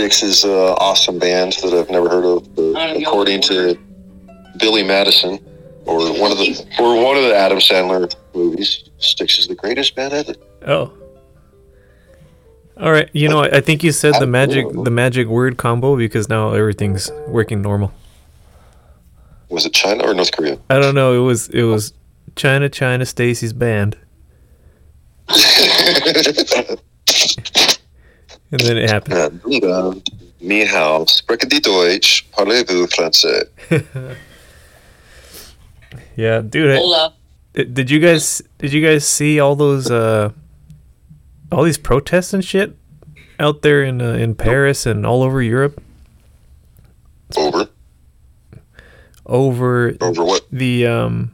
Styx is an awesome band that I've never heard of. but I don't know according to Billy Madison, or one of the or one of the Adam Sandler movies, Styx is the greatest band ever. Oh. All right. You know, I I think you said the magic the magic word combo because now everything's working normal. Was it China or North Korea? I don't know. It was it was China China Stacy's band, and then it happened. Linda, Ni hao, sprechen die Deutsch, parlez-vous français? Yeah, dude. I- Did, did you guys did you guys see all those uh all these protests and shit out there in uh, in Paris and all over Europe Over. over Over what? the um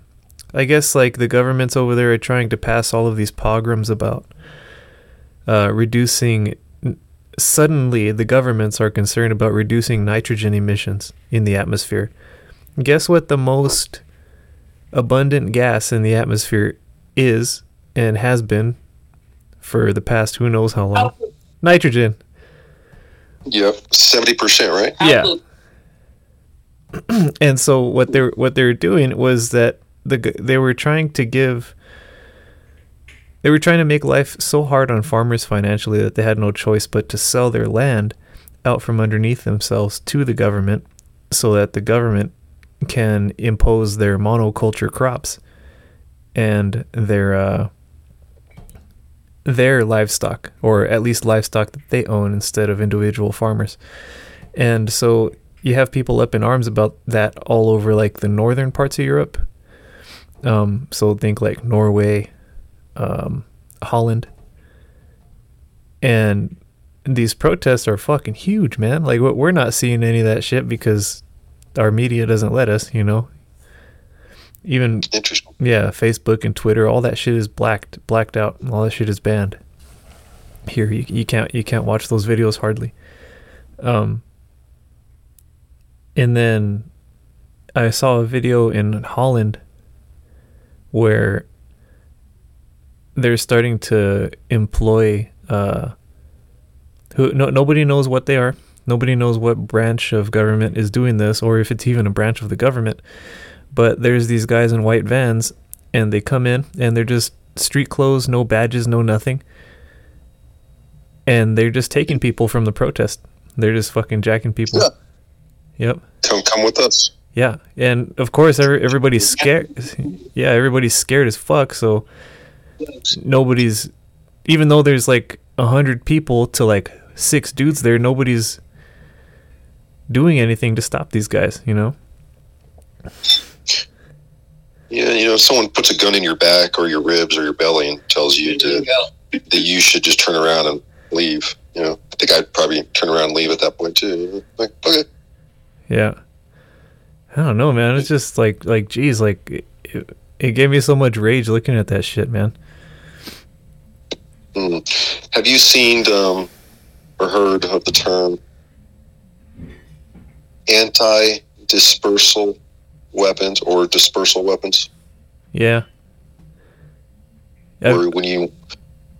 I guess like the governments over there are trying to pass all of these pogroms about uh reducing suddenly the governments are concerned about reducing nitrogen emissions in the atmosphere. Guess what the most abundant gas in the atmosphere is and has been for the past who knows how long? Nitrogen. Yep, seventy percent, right? Yeah. And so what they're what they're doing was that the they were trying to give they were trying to make life so hard on farmers financially that they had no choice but to sell their land out from underneath themselves to the government so that the government can impose their monoculture crops and their uh, their livestock or at least livestock that they own instead of individual farmers. And so you have people up in arms about that all over like the northern parts of Europe. Um, so think like Norway, um, Holland. And these protests are fucking huge, man. Like we're not seeing any of that shit because our media doesn't let us, you know. Even yeah, Facebook and Twitter, all that shit is blacked, blacked out. All that shit is banned. Here, you, you can't you can't watch those videos hardly. Um, and then I saw a video in Holland where they're starting to employ uh, who no nobody knows what they are. Nobody knows what branch of government is doing this, or if it's even a branch of the government. But there's these guys in white vans and they come in and they're just street clothes no badges no nothing. And they're just taking people from the protest. They're just fucking jacking people. Yeah. yep. Come, come with us. yeah. And of course every, everybody's scared. Yeah everybody's scared as fuck. So nobody's even though there's like a hundred people to like six dudes there nobody's doing anything to stop these guys you know Yeah, you know, if someone puts a gun in your back or your ribs or your belly and tells you to that you should just turn around and leave. You know, I think I'd probably turn around and leave at that point too. Like, okay, Yeah. I don't know, man. It's just like, like, geez, like, it, it, it gave me so much rage looking at that shit, man. Mm. Have you seen um, or heard of the term anti-dispersal weapons or dispersal weapons? Yeah. Yeah. Where when you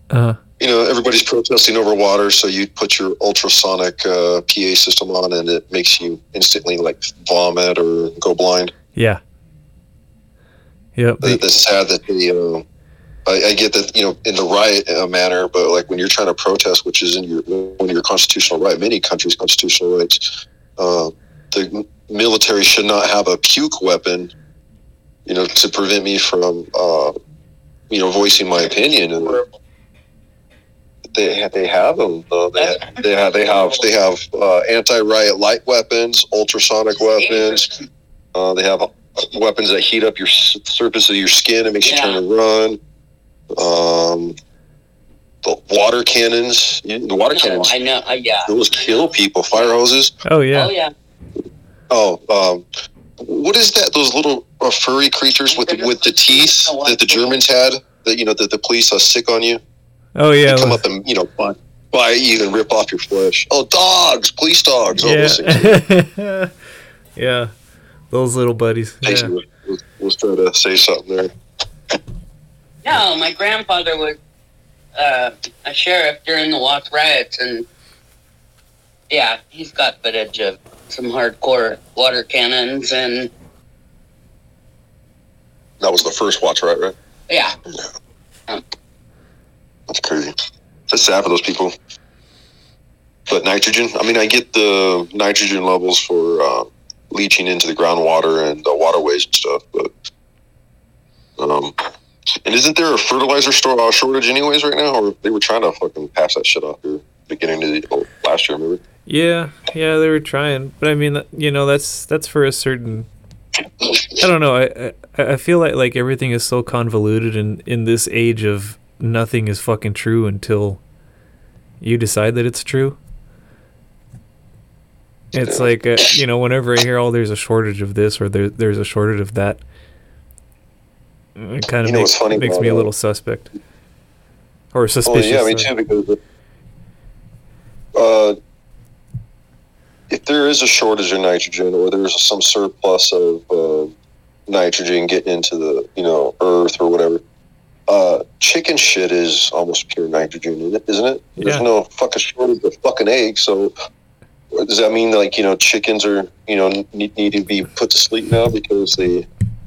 Uh, you know everybody's protesting over water, so you put your ultrasonic uh, PA system on, and it makes you instantly like vomit or go blind. yeah. Yep. It- It's sad that the. Uh, I, I get that you know in the riot uh, manner, but like when you're trying to protest, which is in your one of your constitutional right, many countries' constitutional rights, uh, the military should not have a puke weapon, you know, to prevent me from, uh, you know, voicing my opinion. And they they have them. Though. They they have they have they have uh, anti-riot light weapons, ultrasonic weapons. Uh, they have weapons that heat up your surface of your skin and makes you turn to run. Um, the water cannons, the water No, cannons, I know. Uh, yeah. those kill people. Fire hoses. Oh, yeah. Oh yeah. Oh, um, what is that? Those little uh, furry creatures with the, with the teeth that the Germans had. That you know that the police are sick on you. Oh, They yeah. come up and you know bite, bite you and rip off your flesh. Oh, dogs, police dogs. Oh, those. Yeah. yeah. Those little buddies. Thanks, Yeah. was, was trying to say something there. No, my grandfather was uh, a sheriff during the Watts riots, and yeah, he's got footage of some hardcore water cannons, and That was the first watch, right? Right. yeah, That's crazy. That's sad for those people. But nitrogen, I mean, I get the nitrogen levels for uh, leaching into the groundwater and the waterways and stuff, but um, and isn't there a fertilizer store uh, shortage anyways right now? Or they were trying to fucking pass that shit off here beginning of the oh, last year, remember? Yeah, yeah, they were trying, but I mean, you know, that's that's for a certain. I don't know. I I, I feel like like everything is so convoluted in in this age of nothing is fucking true until you decide that it's true. It's like uh, you know, whenever I hear, "Oh, there's a shortage of this" or "There there's a shortage of that," it kind of You know makes funny makes me a little suspect or Oh suspicious. yeah, me uh, too. Because uh, if there is a shortage of nitrogen, or there's some surplus of uh, nitrogen getting into the you know earth or whatever, uh, chicken shit is almost pure nitrogen, isn't it? Isn't it? There's Yeah. no fucking shortage of fucking eggs, so. Does that mean like you know chickens are you know need, need to be put to sleep now because they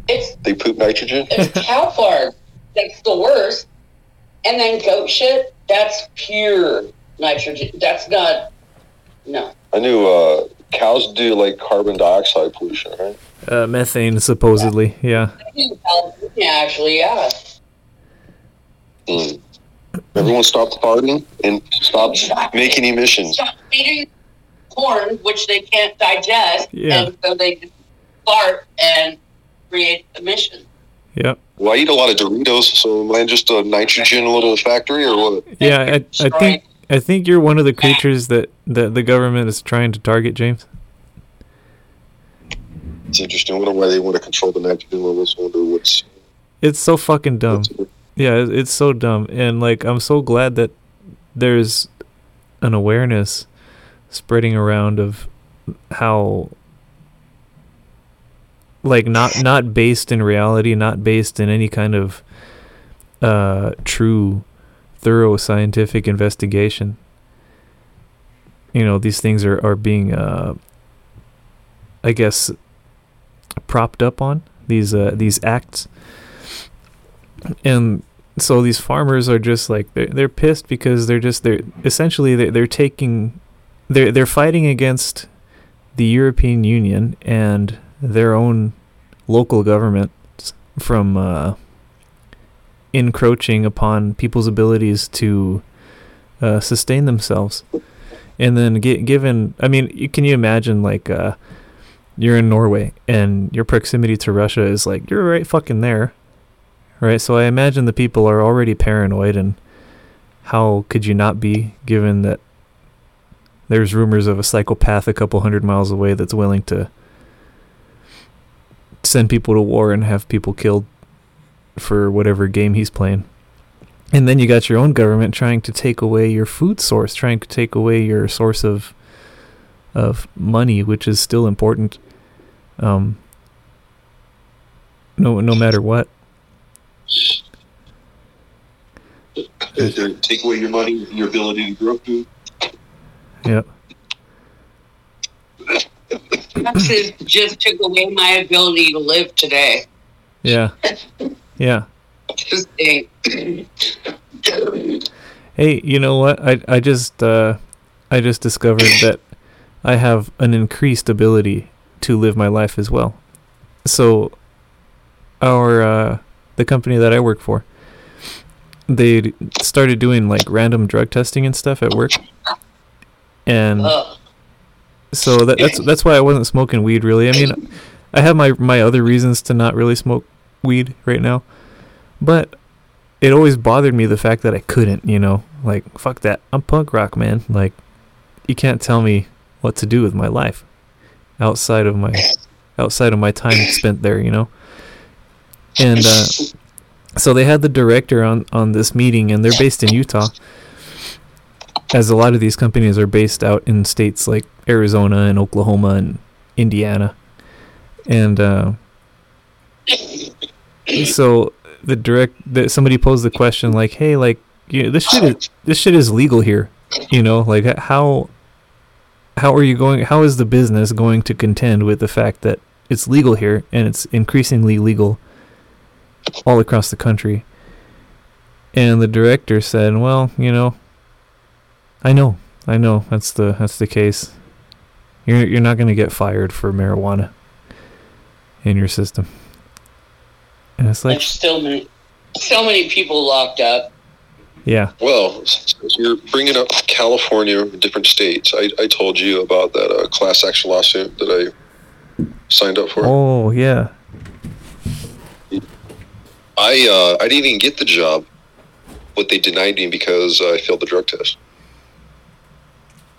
it's they poop nitrogen? it's cow fart that's the worst, and then goat shit that's pure nitrogen. That's not no. I knew uh, cows do like carbon dioxide pollution, right? uh, methane, supposedly. Yeah. Yeah, actually, yeah. Mm. Everyone stopped farting and stopped making emissions. Stop feeding corn, which they can't digest, Yeah. and so they just fart and create emissions. Yep. Well, I eat a lot of Doritos, so am I just a nitrogen little factory or what? Yeah, I, I think I think you're one of the creatures that, that the government is trying to target, James. It's interesting. I wonder why they want to control the nitrogen levels. I wonder what's. It's so fucking dumb. Yeah, it- it's so dumb, and like I'm so glad that there's an awareness spreading around of how like not not based in reality, not based in any kind of uh true thorough scientific investigation. You know, these things are are being uh I guess propped up on these uh these acts and so these farmers are just like they're, they're pissed because they're just they're essentially they're, they're taking they're they're fighting against the European Union and their own local governments from uh, encroaching upon people's abilities to uh, sustain themselves and then gi- given I mean you, can you imagine like uh, you're in Norway and your proximity to Russia is like you're right fucking there right? So I imagine the people are already paranoid, and how could you not be, given that there's rumors of a psychopath a couple hundred miles away that's willing to send people to war and have people killed for whatever game he's playing. And then you got your own government trying to take away your food source, trying to take away your source of of money, which is still important. Um, no, no matter what. They- take away your money, and your ability to grow food. Yep. Taxes just took away my ability to live today. Yeah. Yeah. Hey, you know what? I I just uh I just discovered that I have an increased ability to live my life as well. So our uh the company that I work for they d- started doing like random drug testing and stuff at work. And. So that, that's that's why I wasn't smoking weed really. I mean, I have my my other reasons to not really smoke weed right now, but it always bothered me the fact that I couldn't. You know, like fuck that. I'm punk rock, man. Like you can't tell me what to do with my life outside of my outside of my time spent there. You know, and uh, so they had the director on on this meeting, and they're based in Utah as a lot of these companies are based out in states like Arizona and Oklahoma and Indiana. And uh, so the direct the, somebody posed the question like, "Hey, like you know, this shit is this shit is legal here. You know, like how how are you going? How is the business going to contend with the fact that it's legal here and it's increasingly legal all across the country? And the director said, "Well, you know, I know, I know that's the that's the case. You're you're not going to get fired for marijuana in your system." And it's like, There's still many, so many people locked up. yeah, Well, you're bringing up California, different states. I, I told you about that uh, class action lawsuit that I signed up for. oh yeah, I uh, I didn't even get the job, but they denied me because I failed the drug test.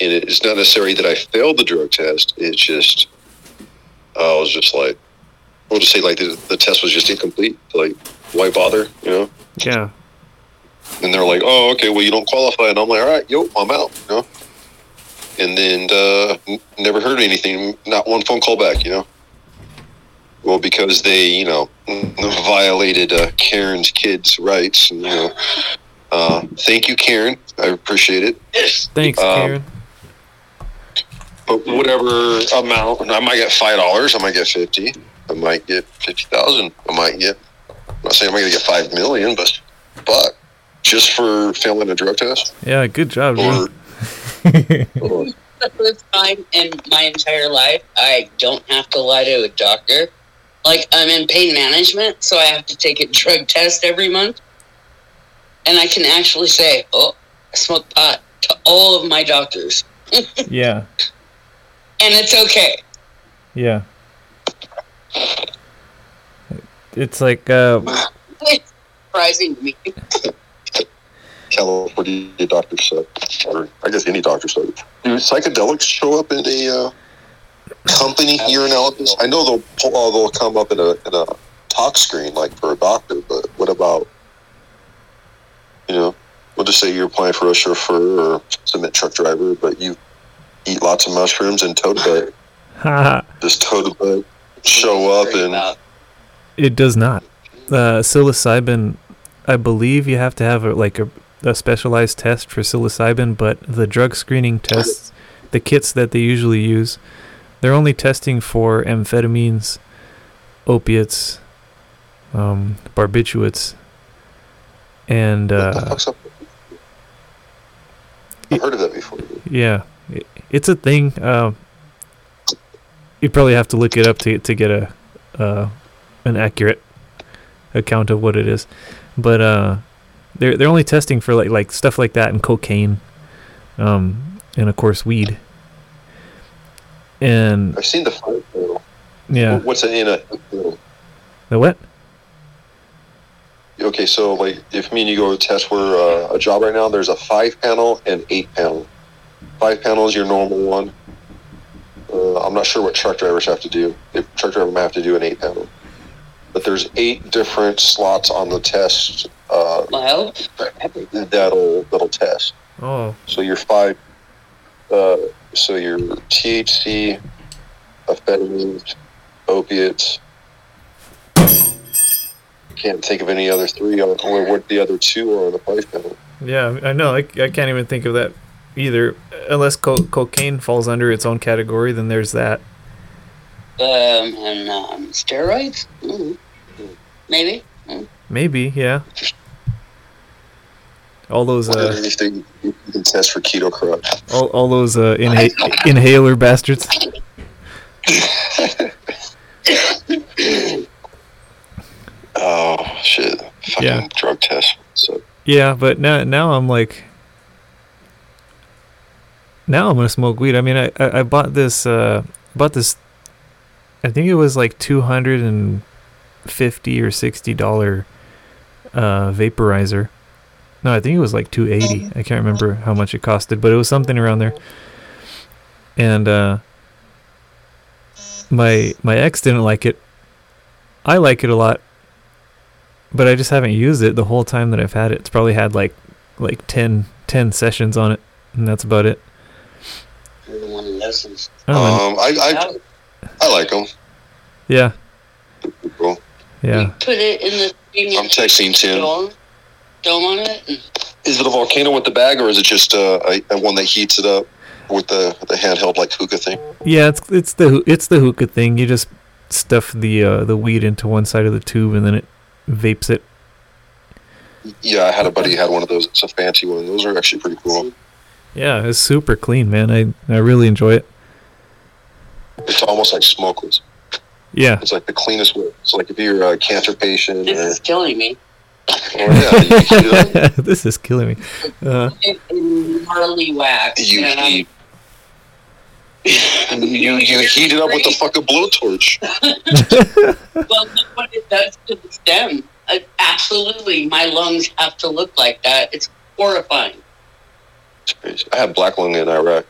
And it's not necessarily that I failed the drug test. It's just I was just like, we'll just say like the, the test was just incomplete. Like, why bother? You know. yeah, And they're like, "Oh, okay. Well, you don't qualify." And I'm like, "All right, yo, I'm out." You know. And then uh, n- never heard anything. Not one phone call back. You know. Well, because they, you know, violated uh, Karen's kids' rights. And, you know, uh, thank you, Karen. I appreciate it. thanks, Um, Karen. But whatever amount, I might get five dollars. I might get fifty. I might get fifty thousand. I might get. I'm not saying I'm going to get five million, but but just for failing a drug test. Yeah, good job, or, dude. or the first time in my entire life I don't have to lie to a doctor. Like I'm in pain management, so I have to take a drug test every month. And I can actually say, Oh, I smoke pot to all of my doctors. yeah, And it's okay. yeah. It's like uh, It's surprising to me. California doctor said, or I guess any doctor said, do psychedelics show up in a uh, company here in Alabama? I know they'll pull, uh, they'll come up in a in a tox screen like for a doctor, but what about you know? We'll just say you're applying for a chauffeur or cement truck driver, but you eat lots of mushrooms and toad bug. haha, Does toad bug show up and about- it does not. Uh, psilocybin, I believe you have to have a, like a, a specialized test for psilocybin, but the drug screening tests, the kits that they usually use, they're only testing for amphetamines, opiates, um, barbiturates, and what uh. I've heard of that before. Yeah, it's a thing. Um, you probably have to look it up to to get a uh, an accurate account of what it is, but uh, they're they're only testing for like like stuff like that and cocaine, um, and of course weed. And I've seen the five panel. yeah, What's in a the what? Okay, so like if me and you go to test for uh, a job right now, there's a five panel and eight panel. Five panel is your normal one. Uh, I'm not sure what truck drivers have to do. If truck driver might have to do an eight panel, but there's eight different slots on the test uh, Well, that'll that'll test. Oh, So your five, uh, so your THC, amphetamines, opiates. Can't think of any other three on or what the other two are on the five panel. yeah, I know. I, I can't even think of that either. Unless co- cocaine falls under its own category, then there's that. um, and um, steroids? Mm. Maybe. Maybe, yeah. All those uh, anything you can test for keto crud. all, all those uh, inha- inhaler bastards. Oh shit! Fucking Yeah. drug test. So Yeah, but now now I'm like now I'm gonna smoke weed. I mean, I I, I bought this uh bought this. I think it was like two hundred and fifty or sixty dollar uh vaporizer. No, I think it was like two eighty. I can't remember how much it costed, but it was something around there. And uh my my ex didn't like it. I like it a lot but I just haven't used it the whole time that I've had it. It's probably had like like 10, 10 sessions on it, and that's about it. You're the one who listens. I don't um, I, I I like them. yeah, Cool. yeah, Put it in the thing I'm texting Tim. dome, dome on it. And Is it a volcano with the bag, or is it just uh, a, a one that heats it up with the the handheld like hookah thing? Yeah, it's it's the hoo- it's the hookah thing. You just stuff the uh, the weed into one side of the tube and then it vapes it. Yeah, I had a buddy who had one of those. It's a fancy one. Those are actually pretty cool. Yeah, it's super clean, man. I I really enjoy it. It's almost like smokeless. Yeah, It's like the cleanest way. It's like if you're a cancer patient, This or, is killing me. yeah, you, heat this is killing me. Uh, It- it gnarly wax. you, and I'm- heat, you, you heat it up with the fucking blowtorch. Well, look what it does to the stem. Uh, absolutely, my lungs have to look like that. It's horrifying. It's crazy. I had black lung in Iraq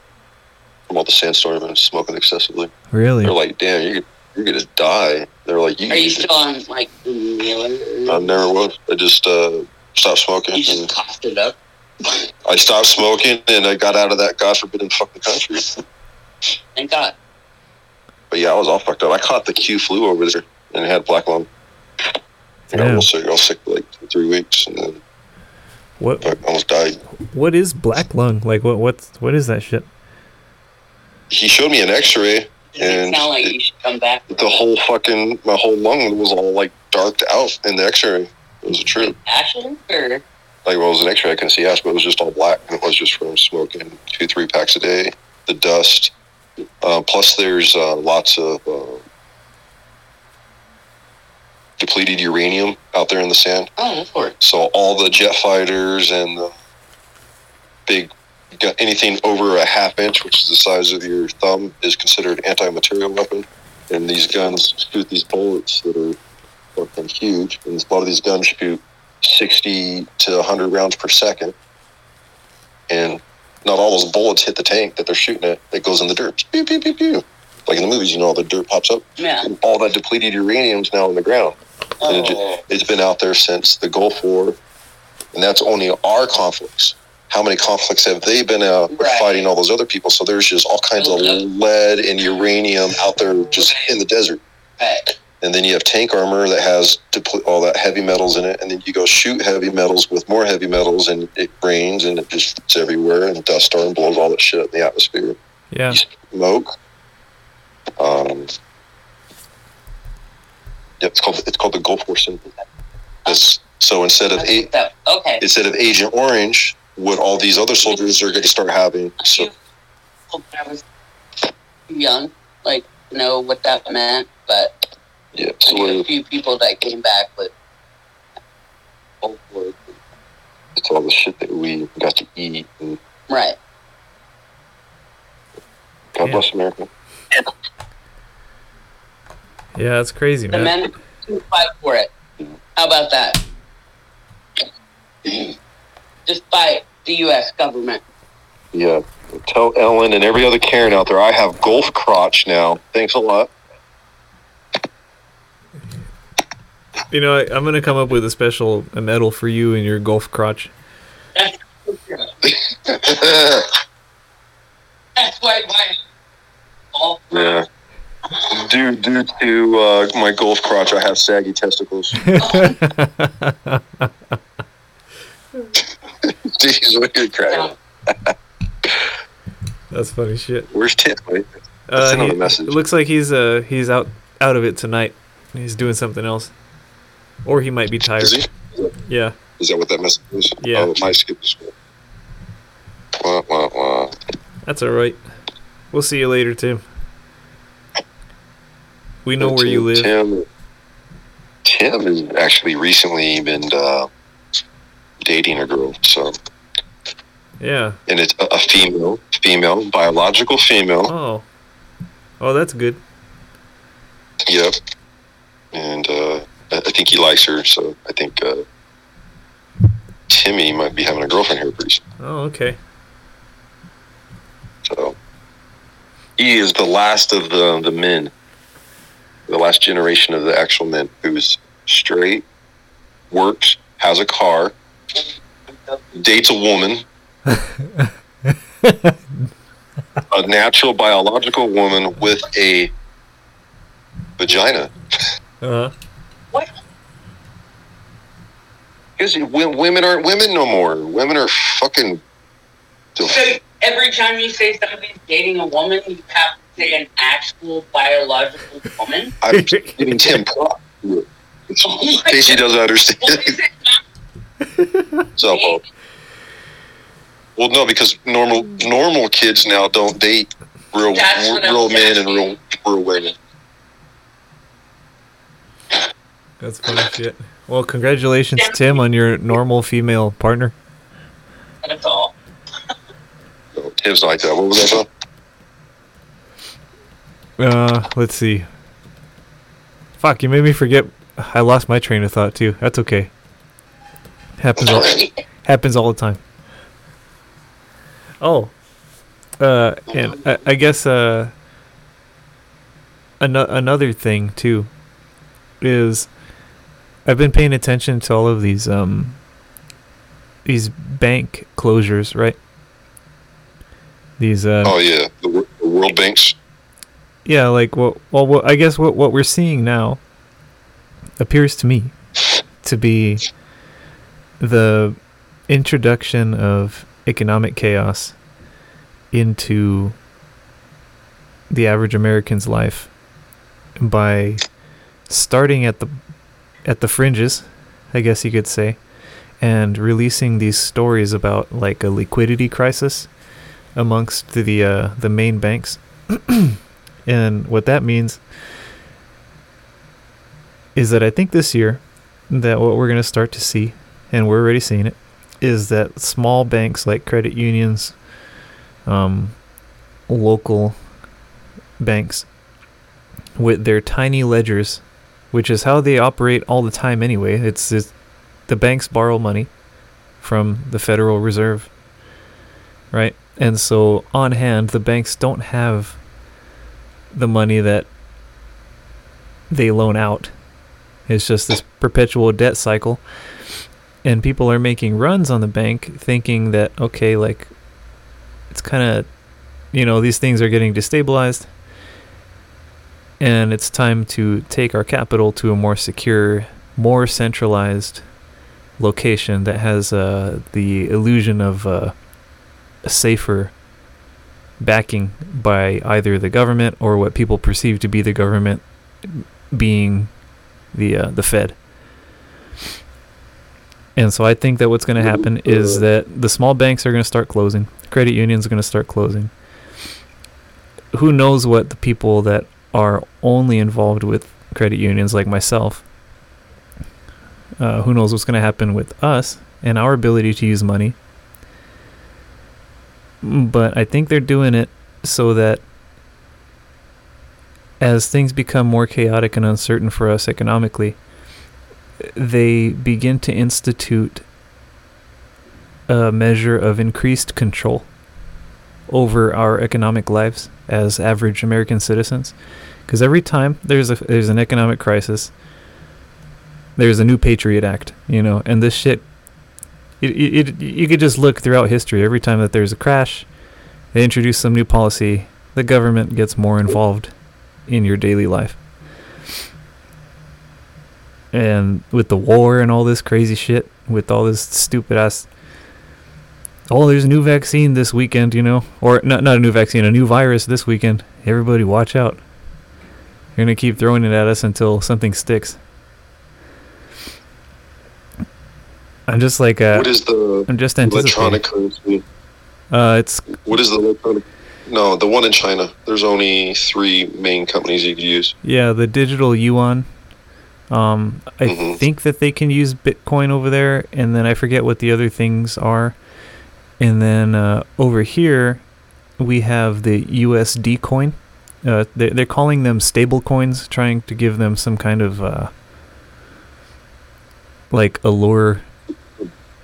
from all the sandstorm and smoking excessively. really? They're like, damn, you're, you're gonna die. They're like, you. Are you still on like inhaler? I never was. I just uh, stopped smoking. You just coughed it up. I stopped smoking and I got out of that god forbidden fucking country. Thank God. But yeah, I was all fucked up. I caught the Q flu over there and had black lung. I got Damn. real sick. I was sick for like three weeks and then What I almost died. what is black lung? Like what what's what is that shit? He showed me an X-ray. And sound like you should come back? The whole fucking my whole lung was all like darked out in the X-ray. It was a trip. Ashen or Like well, it was an X-ray. I couldn't see ash, but it was just all black, and it was just from smoking two, three packs a day. The dust. Uh, plus, there's uh, lots of uh, depleted uranium out there in the sand. oh, of course. So all the jet fighters and the big anything over a half inch, which is the size of your thumb, is considered anti-material weapon. And these guns shoot these bullets that are fucking huge. And a lot of these guns shoot 60 to 100 rounds per second. And not all those bullets hit the tank that they're shooting at. It goes in the dirt. Pew, pew, pew, pew. Like in the movies, you know, all the dirt pops up. Yeah. And all that depleted uranium's now in the ground. And it ju- Oh, it's been out there since the Gulf War, and that's only our conflicts. How many conflicts have they been out Right. fighting all those other people? So there's just all kinds of lead and uranium out there just in the desert. right. And then you have tank armor that has depl- all that heavy metals in it, and then you go shoot heavy metals with more heavy metals, and it rains and it just it's everywhere, and dust storm blows all that shit in the atmosphere. Yeah. Smoke. Um, yeah, it's called it's called the Gulf War syndrome. It's, so instead of That's eight, okay. instead of Agent Orange, what all these other soldiers are going to start having. So Well, I was young, like know what that meant, but yeah, so knew a few people that came back with both words. it's all the shit that we got to eat. And Right. God Yeah. bless America. Yeah, that's crazy, The man. men who fight for it. How about that? Just fight the U.S. government. Yeah, tell Ellen and every other Karen out there, I have golf crotch now. Thanks a lot. You know, I, I'm gonna come up with a special a medal for you and your golf crotch. That's why my all yeah. Due due to uh, my golf crotch, I have saggy testicles. Jeez, what are you crying? That's funny shit. Where's Tim? Wait, Uh, Send him he- a message. It looks like he's uh he's out out of it tonight. He's doing something else, or he might be tired. Is he? Yeah, Is that what that message was? Yeah. Oh, my skip is school. Wah, wah, wah. that's all right. We'll see you later, Tim. We know where you live. Tim, Tim has actually recently been uh, dating a girl. So, Yeah. and it's a, a female, female, biological female. Oh. Oh, that's good. Yep. And uh, I I think he likes her. So I think uh, Timmy might be having a girlfriend here pretty soon. Oh, okay. So he is the last of the the men, the last generation of the actual men who's straight, works, has a car, dates a woman, a natural biological woman with a vagina. Uh huh. What? Because wo- women aren't women no more. Women are fucking. So every time you say somebody's dating a woman, you have to say an actual biological woman. I'm giving Tim props. In case he doesn't understand. is it not? so, well, no, because normal normal kids now don't date real That's what I'm real men and real real women. That's funny shit. Well, congratulations, Tim, on your normal female partner. That's all. No, Tim's like that. What was that? Bro? Uh, let's see. Fuck, you made me forget. I lost my train of thought too. That's okay. Happens all, happens all the time. Oh, uh, and I, I guess uh, ano- another thing too is I've been paying attention to all of these um these bank closures, right? These uh, Oh yeah, the, the World Banks. Yeah, like what? Well, what, I guess what what we're seeing now appears to me to be the introduction of economic chaos into the average American's life by starting at the at the fringes, I guess you could say, and releasing these stories about like a liquidity crisis amongst the uh, the main banks. And what that means is that I think this year that what we're going to start to see, and we're already seeing it, is that small banks like credit unions, um, local banks, with their tiny ledgers, which is how they operate all the time anyway. It's, it's the banks borrow money from the Federal Reserve, right? And so on hand, the banks don't have the money that they loan out. It's just this perpetual debt cycle. And people are making runs on the bank thinking that, okay, like, it's kind of, you know, these things are getting destabilized. And it's time to take our capital to a more secure, more centralized location that has uh, the illusion of uh, a safer backing by either the government or what people perceive to be the government being the uh, the Fed. And so I think that what's going to happen is that the small banks are going to start closing, credit unions are going to start closing. Who knows what the people that are only involved with credit unions like myself uh, who knows what's going to happen with us and our ability to use money but I think they're doing it so that as things become more chaotic and uncertain for us economically, they begin to institute a measure of increased control over our economic lives as average American citizens. Because every time there's a there's an economic crisis, there's a new Patriot Act, you know, and this shit it, it, it, you could just look throughout history. Every time that there's a crash, they introduce some new policy. The government gets more involved in your daily life. And with the war and all this crazy shit, with all this stupid ass. Oh, there's a new vaccine this weekend, you know? Or not, not a new vaccine, a new virus this weekend. Everybody watch out. You're to keep throwing it at us until something sticks. I'm just like, uh, what is the I'm just electronic currency? Uh, it's What is the electronic? No, the one in China. There's only three main companies you could use. yeah, the digital yuan. Um, I Mhm. think that they can use Bitcoin over there, and then I forget what the other things are. And then uh, over here, we have the USD coin. Uh, they're, they're calling them stable coins, trying to give them some kind of uh, like allure,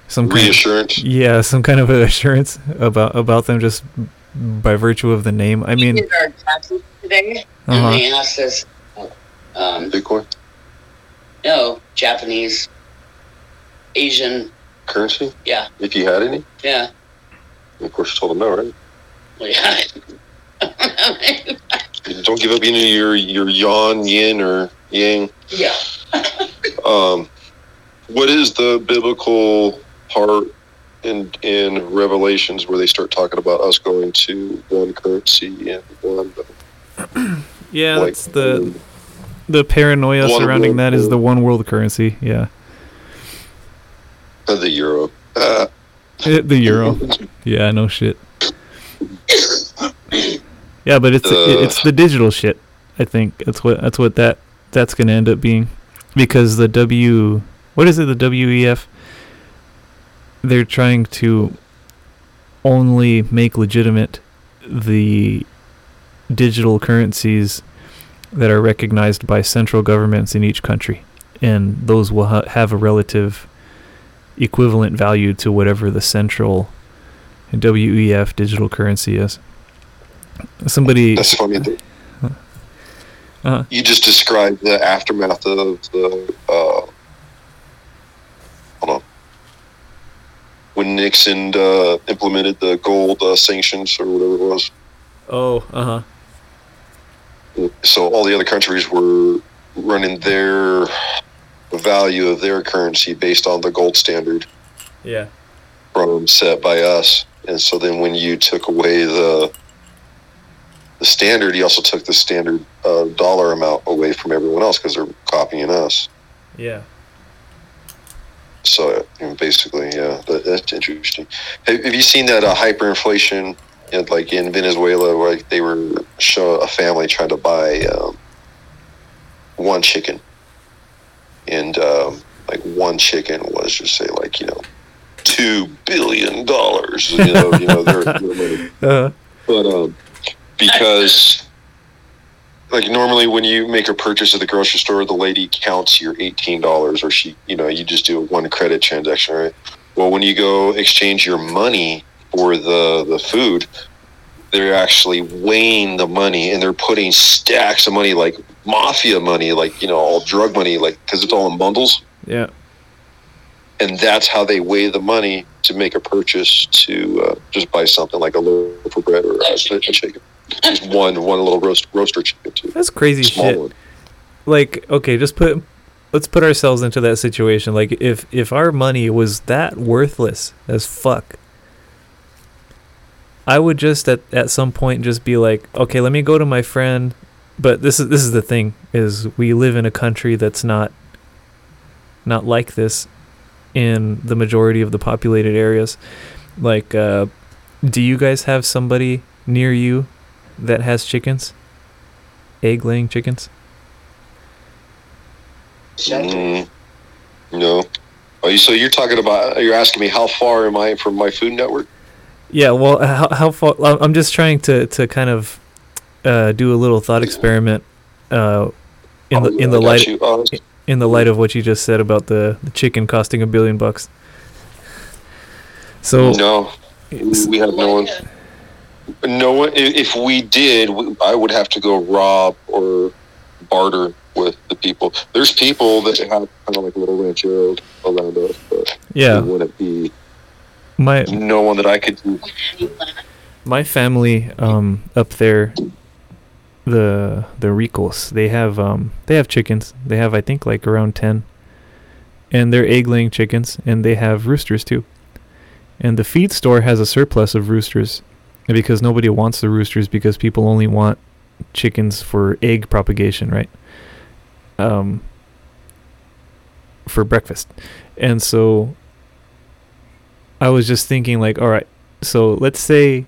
some kind of, Reassurance. yeah, some kind of assurance about about them just by virtue of the name. I mean, did our taxes today, Uh-huh. and they asked us, um, Bitcoin no, Japanese, Asian, currency. yeah, If you had any, yeah, of course you told them no, right? well, yeah. Don't give up any of your your yuan, yin, or yang. yeah. Um, what is the biblical part in in Revelations where they start talking about us going to one currency and one? Yeah, like, that's the the paranoia surrounding that is the one world currency. Yeah, uh, the euro. Uh, the euro. Yeah, no shit. Yeah, but it's Uh. it's the digital shit. I think that's what that's what that that's gonna end up being, because the W what is it the WEF? They're trying to only make legitimate the digital currencies that are recognized by central governments in each country, and those will ha- have a relative equivalent value to whatever the central WEF digital currency is. Somebody, that's funny. that uh, You just described the aftermath of the. Uh, hold on. When Nixon uh, implemented the gold uh, sanctions or whatever it was. oh, uh huh, so all the other countries were running their value of their currency based on the gold standard. Yeah, from set by us. And so then when you took away the the standard you also took the standard uh, dollar amount away from everyone else because they're copying us. Yeah. So you know, basically yeah that, that's interesting. Have, have you seen that uh, hyperinflation in, like in venezuela where like, they were show a family trying to buy um, one chicken? And um, like one chicken was just say like you know two billion dollars you know you know their, their money. Uh, but um, because like normally when you make a purchase at the grocery store, the lady counts your eighteen dollars, or she, you know, you just do a one credit transaction, right? Well, when you go exchange your money for the the food, they're actually weighing the money and they're putting stacks of money, like mafia money, like you know, all drug money, like because it's all in bundles, yeah, and that's how they weigh the money to make a purchase to uh, just buy something like a loaf of bread or a, a chicken. Just one one little roast roaster chicken too. that's crazy shit. one. Like, okay, just put let's put ourselves into that situation. Like, if if our money was that worthless as fuck, I would just at at some point just be like, okay, let me go to my friend. But this is this is the thing is we live in a country that's not not like this in the majority of the populated areas. Like, uh, do you guys have somebody near you that has chickens? Egg laying chickens? Mm, no. Oh, you, so you're talking about? You're asking me how far am I from my Food Network? Yeah, well, how, how far? I'm just trying to, to kind of uh, do a little thought experiment uh, in the Oh, in the light. Uh, in the light of what you just said about the, the chicken costing a billion bucks. So no, we have no one. No one. If we did, I would have to go rob or barter with the people. There's people that have kind of like little rancheros around us, but yeah, it wouldn't be my no one that I could do. my family um, up there, the the Ricos, they have um, they have chickens. They have I think like around ten, and they're egg laying chickens, and they have roosters too. And the feed store has a surplus of roosters, because nobody wants the roosters because people only want chickens for egg propagation, right? Um, for breakfast, and so I was just thinking like, all right, so let's say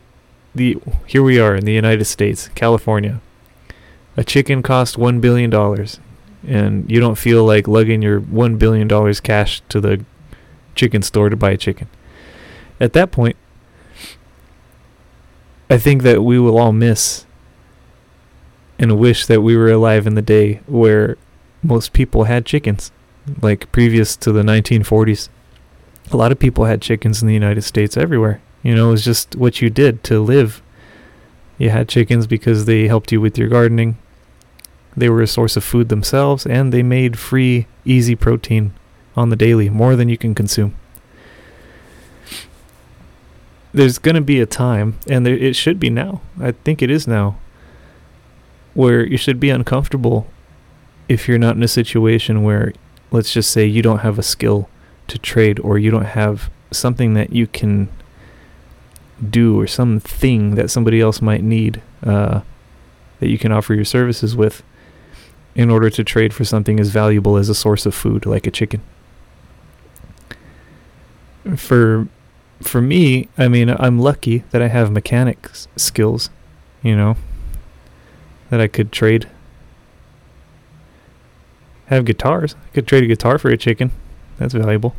the here we are in the United States, California. A chicken costs one billion dollars, and you don't feel like lugging your one billion dollars cash to the chicken store to buy a chicken. At that point, I think that we will all miss and wish that we were alive in the day where most people had chickens, like previous to the 1940s. A lot of people had chickens in the United States everywhere. You know, it was just what you did to live. You had chickens because they helped you with your gardening. They were a source of food themselves, and they made free, easy protein on the daily, more than you can consume. There's going to be a time, and there, it should be now. I think it is now, where you should be uncomfortable if you're not in a situation where let's just say you don't have a skill to trade or you don't have something that you can do or something that somebody else might need uh, that you can offer your services with in order to trade for something as valuable as a source of food like a chicken for for me i mean i'm lucky that i have mechanics skills you know that i could trade have guitars i could trade a guitar for a chicken that's valuable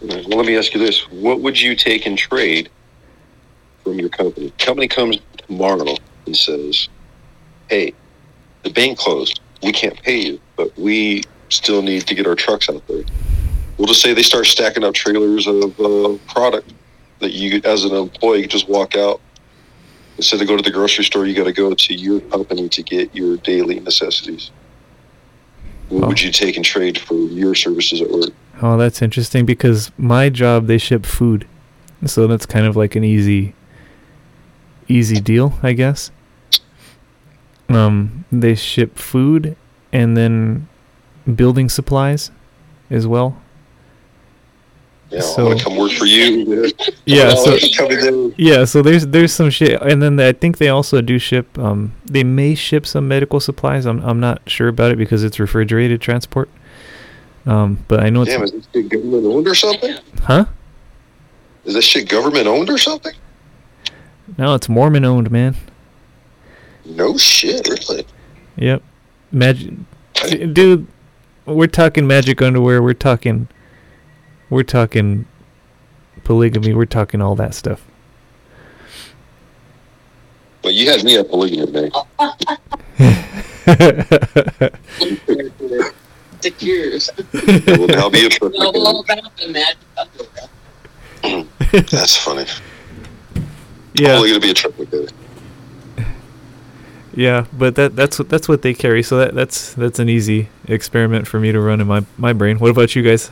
Well, let me ask you this: What would you take in trade from your company? Company comes tomorrow and says, "Hey, the bank closed. We can't pay you, but we still need to get our trucks out there." We'll just say they start stacking up trailers of uh, product that you, as an employee, just walk out. Instead of go to the grocery store, you got to go to your company to get your daily necessities. What Oh. would you take in trade for your services at work? Oh, that's interesting because my job they ship food. So that's kind of like an easy easy deal, I guess. Um they ship food and then building supplies as well. Yeah, So- I'm come work for you. Yeah, so it's coming in. yeah, so there's there's some shit and then I think they also do ship um they may ship some medical supplies. I'm I'm not sure about it because it's refrigerated transport. Um but I know it's Damn, is this shit government owned or something? huh? Is this shit government owned or something? No, it's Mormon owned, man. No shit, really. Yep. Magic dude, we're talking magic underwear, we're talking we're talking polygamy, we're talking all that stuff. But you had me at polygamy, man. Six years. Well, now be a truck know all mechanic. about the magic underwear. That's funny. yeah. Only gonna be a truck mechanic. Yeah, but that that's what that's what they carry. So that that's that's an easy experiment for me to run in my my brain. What about you guys?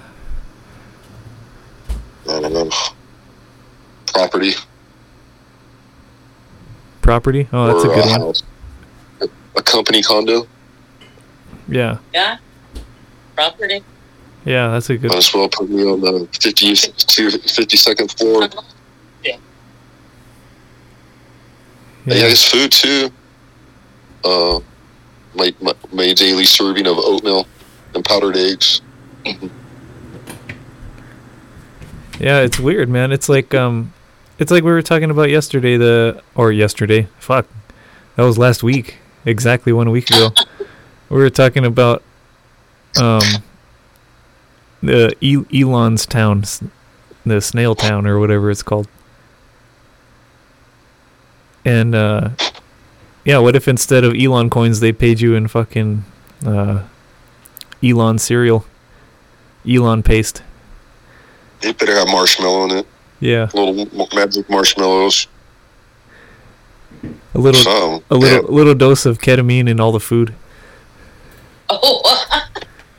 I don't know. Property. Property? Oh, that's a or good one. A company condo. Yeah. Yeah. Property. Yeah, that's a good Might as well put me on the 50, to 52nd floor. Yeah, I Yeah. guess food too. Uh, my, my my daily serving of oatmeal and powdered eggs. Yeah, it's weird, man. It's like um it's like we were talking about yesterday the or yesterday. Fuck. That was last week. Exactly 1 week ago. we were talking about um the Elon's town, the snail town or whatever it's called. And uh yeah, what if instead of Elon coins they paid you in fucking uh Elon cereal? Elon paste. It better have marshmallow in it. Yeah. Little magic marshmallows. A little Some. a little little dose of ketamine in all the food. Oh,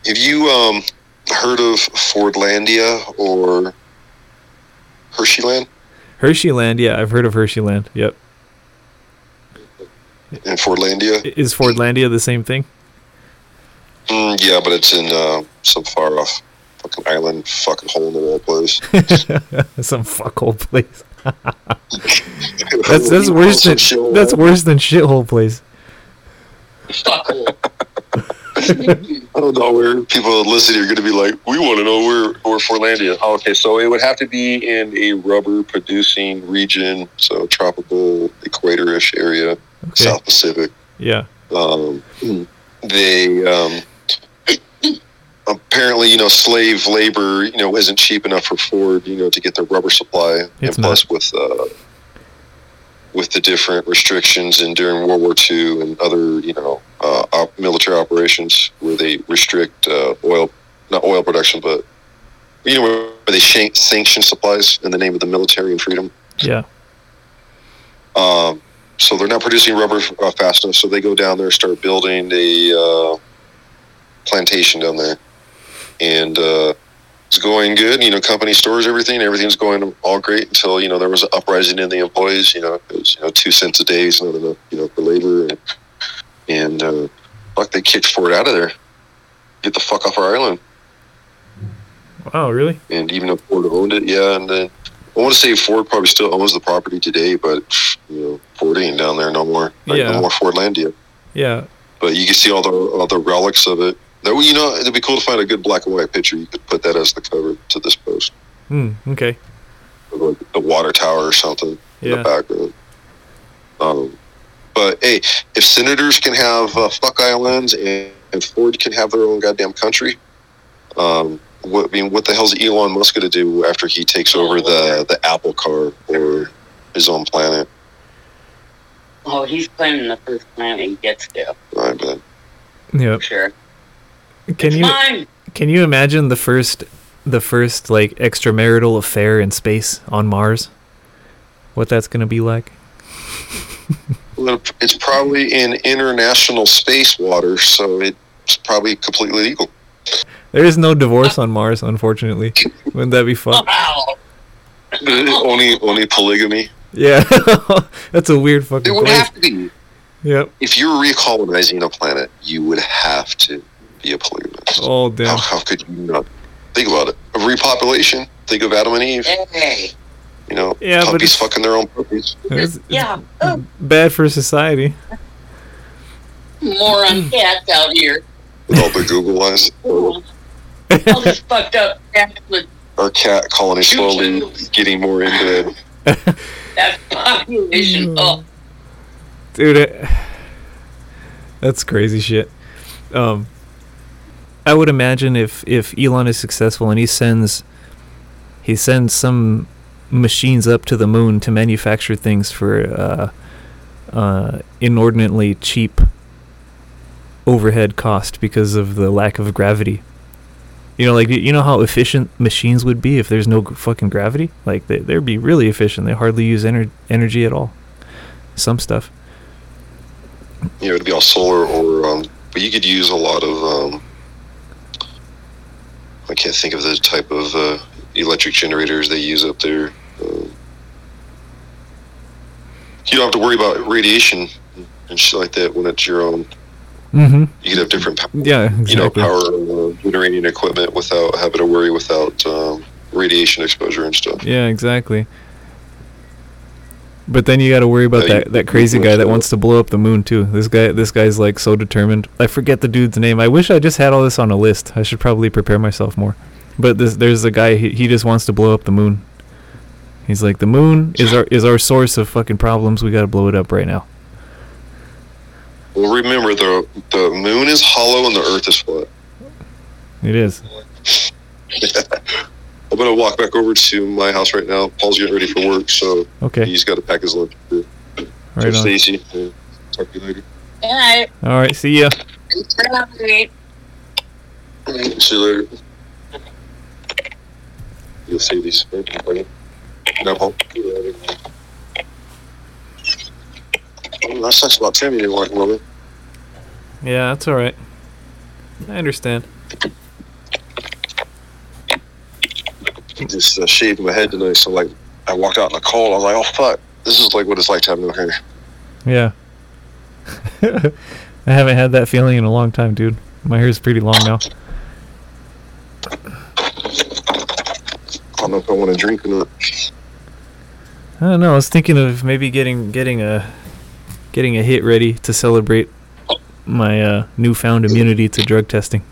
Have you um heard of Fordlandia or Hersheyland Hersheyland, yeah, I've heard of Hersheyland. Yep. in Fordlandia? Is Fordlandia the same thing? Mm, yeah, but it's in uh, some far off fucking island, fucking hole in the wall place. Some fuckhole place. That's that's worse than Some that's shithole. worse than shithole place. fuck. I don't know where people listening are going to be like, we want to know where where Fordlandia. Oh, okay, so it would have to be in a rubber producing region, so tropical equator-ish area, Okay. South Pacific. Yeah. um, they um, apparently you know slave labor you know isn't cheap enough for Ford you know to get the rubber supply It's and plus with uh, with the different restrictions and during World War II and other you know uh, op- military operations where they restrict uh, oil not oil production but you know where they shank, sanction supplies in the name of the military and freedom Yeah. um, so they're not producing rubber uh, fast enough. So they go down there, start building a uh, plantation down there, and uh, it's going good. You know, company stores everything. Everything's going all great until you know there was an uprising in the employees. You know, it was you know two cents a day is not enough. You know, for labor, and and uh, fuck, they kicked Ford out of there. get the fuck off our island. Wow, really? And even though Ford owned it, yeah, and then I want to say Ford probably still owns the property today, but you know Ford ain't down there no more. Like, Yeah. no more Fordlandia. Yeah. But you can see all the all the relics of it. That you know, it'd be cool to find a good black and white picture. You could put that as the cover to this post, Hmm. Okay. like, the water tower or something in Yeah. the background. Um, but hey, if senators can have uh, fuck islands and, and Ford can have their own goddamn country, um, what I mean, what the hell's Elon Musk going to do after he takes over the the Apple car or his own planet? Oh, he's claiming the first planet he gets to. I bet. Yep. Sure. Can you Mine. can you imagine the first the first like extramarital affair in space on Mars? What that's gonna be like? Well, It's probably in international space water, so it's probably completely legal. There is no divorce on Mars, unfortunately. Wouldn't that be fun? Oh, wow. only only polygamy. Yeah, that's a weird fucking. It would place. have to be. Yep. If you're recolonizing a planet, you would have to be a polygamist. Oh damn. how could you not think about it? A repopulation. Think of Adam and Eve. Hey. You know, Yeah, puppies it's- fucking their own puppies. It's, it's Yeah. Bad for society. moron cats out here. With all the Google eyes. All this fucked up cats with Our cat colony slowly getting more into it. that population. Oh, Dude, it, that's crazy shit. Um, I would imagine if if Elon is successful and he sends he sends some machines up to the moon to manufacture things for uh, uh, inordinately cheap overhead cost because of the lack of gravity. You know, like you know how efficient machines would be if there's no fucking gravity. Like they they'd be really efficient. They hardly use ener- energy at all. Some stuff. Know, it'd be all solar or, um, but you could use a lot of, um, I can't think of the type of uh, electric generators they use up there. Um, you don't have to worry about radiation and shit like that when it's your own. Mm-hmm. You could have different, power, Yeah, exactly. you know, power uh, generating equipment without having to worry without um, radiation exposure and stuff. Yeah, exactly. But then you got to worry about Yeah, you- that, that crazy guy that wants to blow up the moon too. This guy this guy's like so determined. I forget the dude's name. I wish I just had all this on a list. I should probably prepare myself more. But this there's a guy he, he just wants to blow up the moon. He's like the moon is our is our source of fucking problems. We got to blow it up right now. Well, remember the the moon is hollow and the Earth is flat. It is. I'm gonna walk back over to my house right now. Paul's getting ready for work, so Okay. he's got to pack his lunch. Right so on. Stacy, uh, talk to you later. all right. All right. See ya. Thanks for having me. See you later. You'll see these. right? No, Paul. Oh, That sucks about Timmy didn't like woman. Yeah, that's all right. I understand. Just uh, shaved my head tonight, so like I walked out in the cold. I was like, oh fuck, this is like what it's like to have no hair. Yeah. I haven't had that feeling in a long time, dude. My hair's pretty long now. I don't know if I want to drink or not. I don't know. I was thinking of maybe getting getting a getting a hit ready to celebrate my uh, newfound immunity to drug testing.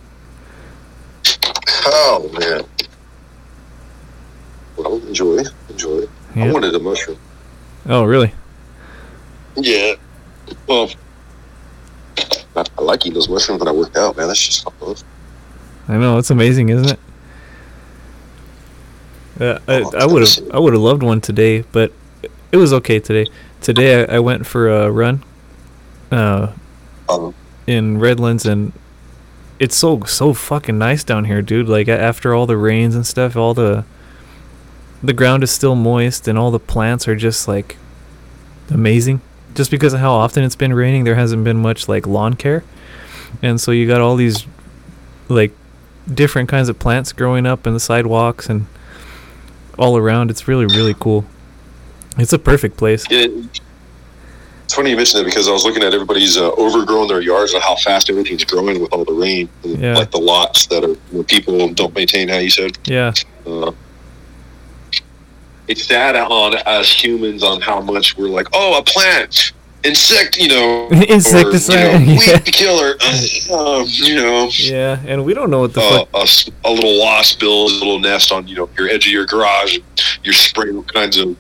Oh man. Enjoy, enjoy. I wanted a mushroom. Oh, really? Yeah. Well, I, I like eating those mushrooms when I work out, man. That's just fucking awesome. I know it's amazing, isn't it? Uh, I Oh, would have I would have loved one today, but it was okay today. Today I, I went for a run, uh, Um, in Redlands, and it's so so fucking nice down here, dude. Like after all the rains and stuff, all the the ground is still moist, and all the plants are just like amazing. Just because of how often it's been raining, there hasn't been much like lawn care, and so you got all these like different kinds of plants growing up in the sidewalks and all around. It's really really cool. It's a perfect place. yeah, It's funny you mentioned that because I was looking at everybody's uh, overgrown their yards and how fast everything's growing with all the rain, and, Yeah. like the lots that are where people don't maintain. How you said, Yeah. uh, it's sad on us humans on how much we're like, oh, a plant, insect, you know, Insecticide, you know, yeah. killer, uh, you know. Yeah, and we don't know what the Uh, fuck. a, a little wasp builds a little nest on you know your edge of your garage. You're spraying all kinds of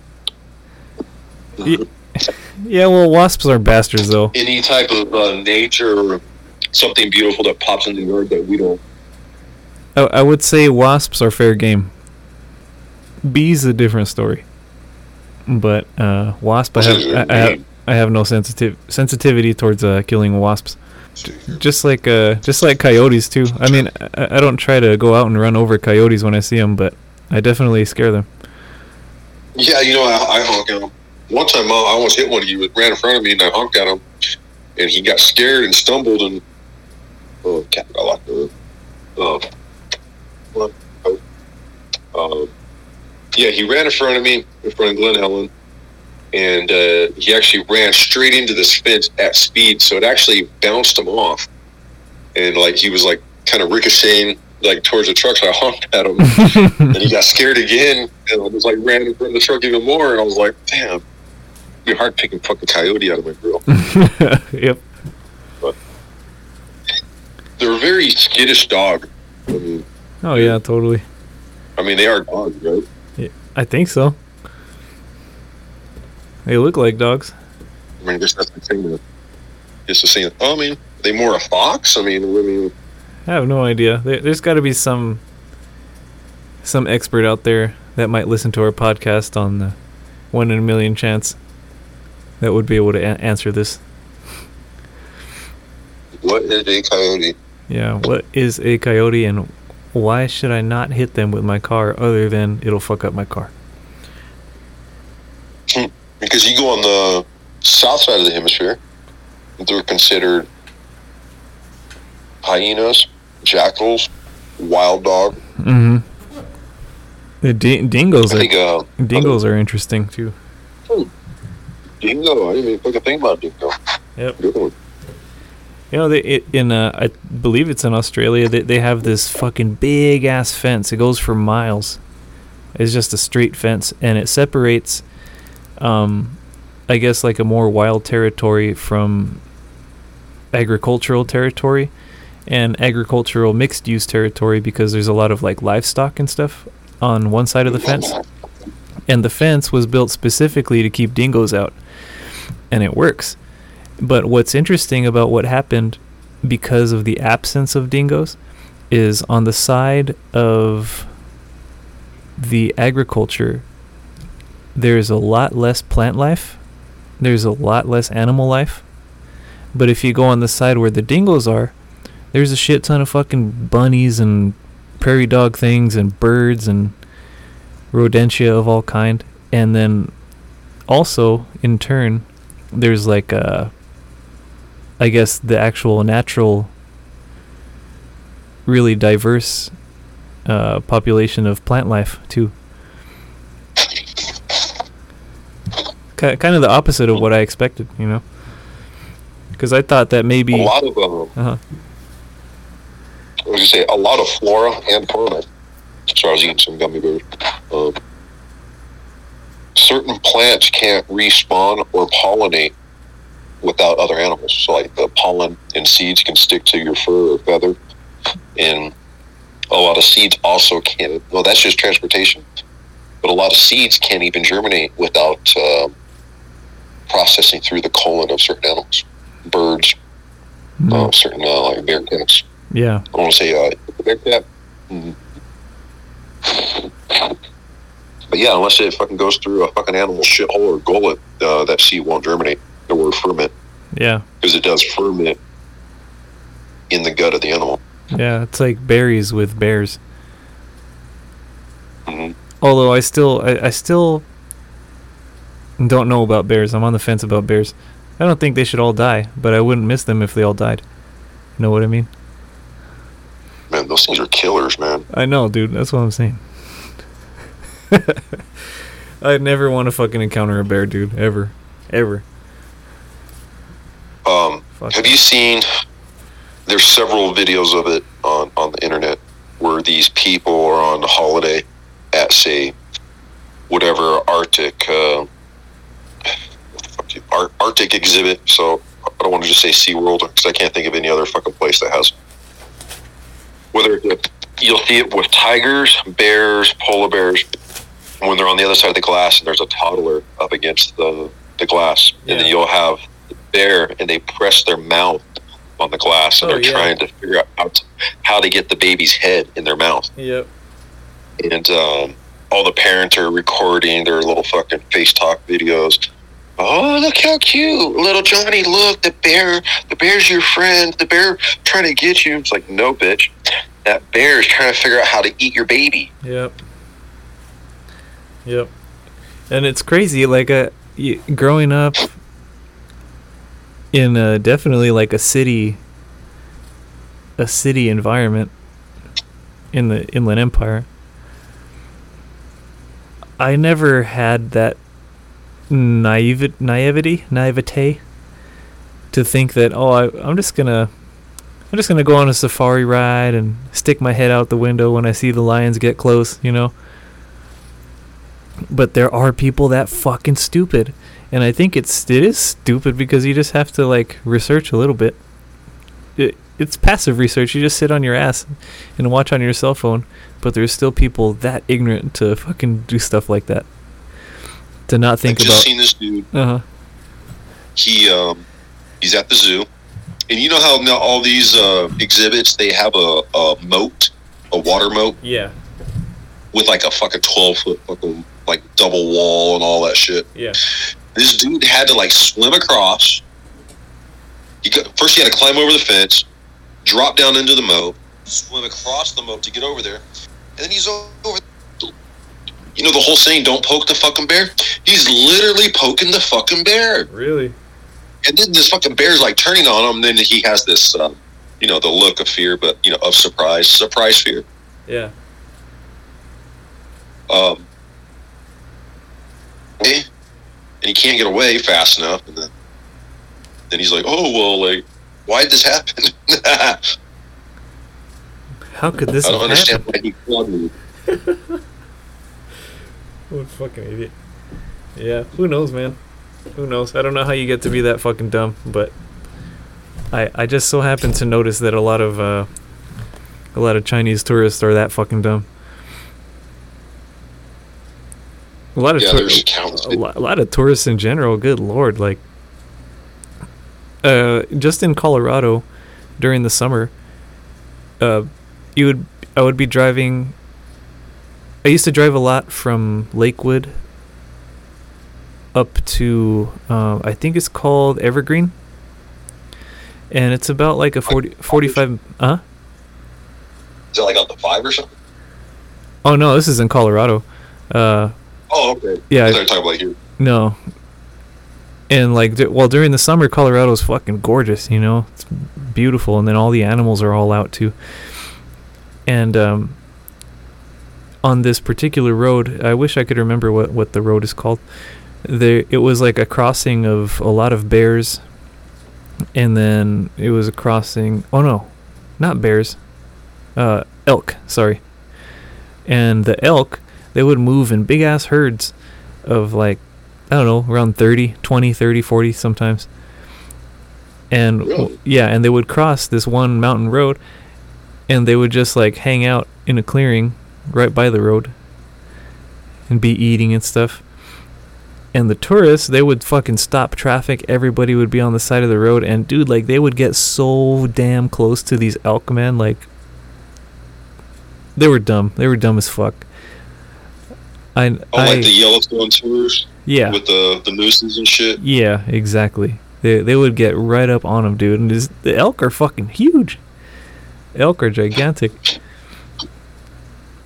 Yeah, well, wasps are bastards though. any type of uh, nature or something beautiful that pops in the yard that we don't. I, I would say wasps are fair game. Bees a different story. But uh, wasp, I have, I, I have, I have no sensitive sensitivity towards uh, killing wasps. Just like uh, just like coyotes too. I mean, I, I don't try to go out and run over coyotes when I see them, but I definitely scare them. Yeah, you know, I, I honk at him. One time, uh, I almost hit one. He was- ran in front of me, and I honked at him, and he got scared and stumbled, and oh, cat got up. Uh, what? Oh, uh, yeah, he ran in front of me in front of Glen Helen, and uh, he actually ran straight into this fence at speed, so it actually bounced him off, and like he was like kind of ricocheting like towards the truck. So I honked at him and he got scared again and I was like ran in front of the truck even more and I was like, damn, it'd be hard picking fucking coyote out of my grill. yep. They're a very skittish dog. I mean, Oh yeah, totally. I mean they are dogs, right? I think so. They look like dogs. I mean, I guess that's the thing. That, just the same. Oh, I mean, are they more a fox. I mean, I mean, I have no idea. There, there's got to be some some expert out there that might listen to our podcast on the one in a million chance that would be able to a- answer this. what is a coyote? Yeah, what is a coyote and why should I not hit them with my car other than it'll fuck up my car? Because you go on the south side of the hemisphere, they're considered hyenas, jackals, wild dog. Mm-hmm. The di- dingoes I are think uh, dingoes are interesting too. dingo. I didn't even fucking think about dingo. Yep. Good one. You know, they it, in uh, I believe it's in Australia. They they have this fucking big ass fence. It goes for miles. It's just a straight fence, and it separates, um, I guess like a more wild territory from agricultural territory, and agricultural mixed use territory because there's a lot of like livestock and stuff on one side of the fence, and the fence was built specifically to keep dingoes out, and it works. But what's interesting about what happened because of the absence of dingoes is on the side of the agriculture, there's a lot less plant life, there's a lot less animal life. But if you go on the side where the dingoes are, there's a shit ton of fucking bunnies and prairie dog things and birds and rodentia of all kind. And then also, in turn, there's like a I guess the actual natural, really diverse uh, population of plant life too. Ki kind of the opposite of what I expected, you know. Because I thought that maybe. A lot of um, Uh-huh. what would you say? A lot of flora and fauna. So I was eating some gummy bears. Um, certain plants can't respawn or pollinate without other animals. So, like the pollen and seeds can stick to your fur or feather, and a lot of seeds also can't. Well, that's just transportation. But a lot of seeds can't even germinate without uh, processing through the colon of certain animals, birds, Mm, uh, certain uh, like bear cats. yeah. I want to say uh, bear cat. Mhm. But yeah, unless it fucking goes through a fucking animal shithole or gullet, uh, that seed won't germinate or ferment Yeah. because it does ferment in the gut of the animal. Yeah. It's like berries with bears. Mhm. Although I still, I, I still don't know about bears. I'm on the fence about bears. I don't think they should all die, but I wouldn't miss them if they all died. You know what I mean? Man, those things are killers, man. I know, dude. That's what I'm saying. I'd never want to fucking encounter a bear, dude. Ever. Ever. Fuck. Have you seen? There's several videos of it on on the internet where these people are on holiday at say whatever Arctic uh, Ar- Arctic exhibit. So I don't want to just say SeaWorld because I can't think of any other fucking place that has. Whether it's you'll see it with tigers, bears, polar bears when they're on the other side of the glass and there's a toddler up against the the glass, and then you'll have the bear and they press their mouth on the glass and Oh, they're yeah. trying to figure out how to, get the baby's head in their mouth Yep. and um, all the parents are recording their little fucking face talk videos. Oh, look how cute, little Johnny! Look, the bear. The bear's your friend. The bear trying to get you. It's like, no, bitch. That bear is trying to figure out how to eat your baby. Yep. Yep. And it's crazy, like uh, growing up in uh, definitely like a city, a city environment in the Inland Empire. I never had that naive naivety, naivete, to think that oh, I, I'm just gonna I'm just gonna go on a safari ride and stick my head out the window when I see the lions get close, you know. But there are people that fucking stupid, and I think it's it is stupid because you just have to like research a little bit. It, it's passive research. You just sit on your ass and watch on your cell phone. But there's still people that ignorant to fucking do stuff like that. To not think I've just about. seen this dude. Uh huh. He um, he's at the zoo, and you know how now all these uh, exhibits they have a, a moat, a water moat Yeah. with like a fucking twelve foot fucking like double wall and all that shit. Yeah. This dude had to like swim across. He got, first he had to climb over the fence, drop down into the moat, swim across the moat to get over there, and then he's over. You know the whole saying, "Don't poke the fucking bear." He's literally poking the fucking bear, Really. and then this fucking bear's like turning on him. Then he has this, um, you know, the look of fear, but you know, of surprise, surprise fear. Yeah. Um, okay, and he can't get away fast enough, and then then he's like, "Oh well, like, why did this happen?" How could this don't understand happened? why he clawed me. What a fucking idiot. Yeah, who knows, man? Who knows? I don't know how you get to be that fucking dumb, but I I just so happen to notice that a lot of uh a lot of Chinese tourists are that fucking dumb. A lot of Yeah, tour- there's countless. a, lot, a lot of tourists in general. Good lord, like uh, just in Colorado during the summer, uh, you would I would be driving. I used to drive a lot from Lakewood up to uh, I think it's called Evergreen, and it's about like a 40, 45 Uh Is that like on the five or something? oh no, this is in Colorado. Uh, Oh, okay. Yeah, I talking about here. No. And like, d- well, during the summer, Colorado's fucking gorgeous. You know, it's beautiful, and then all the animals are all out too. And um, on this particular road, I wish I could remember what what the road is called. There, it was like a crossing of a lot of bears, and then it was a crossing. Oh no, not bears. Uh, elk. Sorry. And the elk, they would move in big ass herds of like I don't know, around 30, 20, 30, 40 sometimes. And Really? yeah, and they would cross this one mountain road and they would just like hang out in a clearing right by the road and be eating and stuff. And the tourists, they would fucking stop traffic. Everybody would be on the side of the road and dude, like they would get so damn close to these elk man like they were dumb. They were dumb as fuck. I, Oh, I like the Yellowstone tours yeah. with the the mooses and shit. Yeah, exactly. They they would get right up on them, dude. And the elk are fucking huge. Elk are gigantic.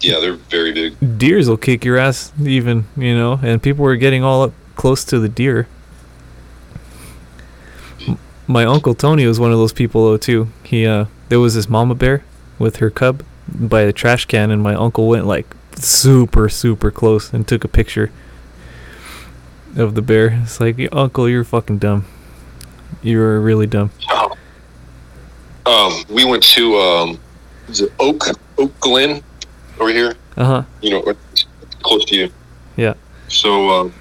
Yeah, they're very big. Deers will kick your ass, even you know. And people were getting all up close to the deer. My uncle Tony was one of those people though too. He uh, there was this mama bear with her cub by the trash can, and my uncle went like super super close and took a picture of the bear. It's like, uncle, you're fucking dumb. You were really dumb. Um, we went to um, is it Oak Oak Glen over here? Uh huh. You know, close to you. Yeah. So um,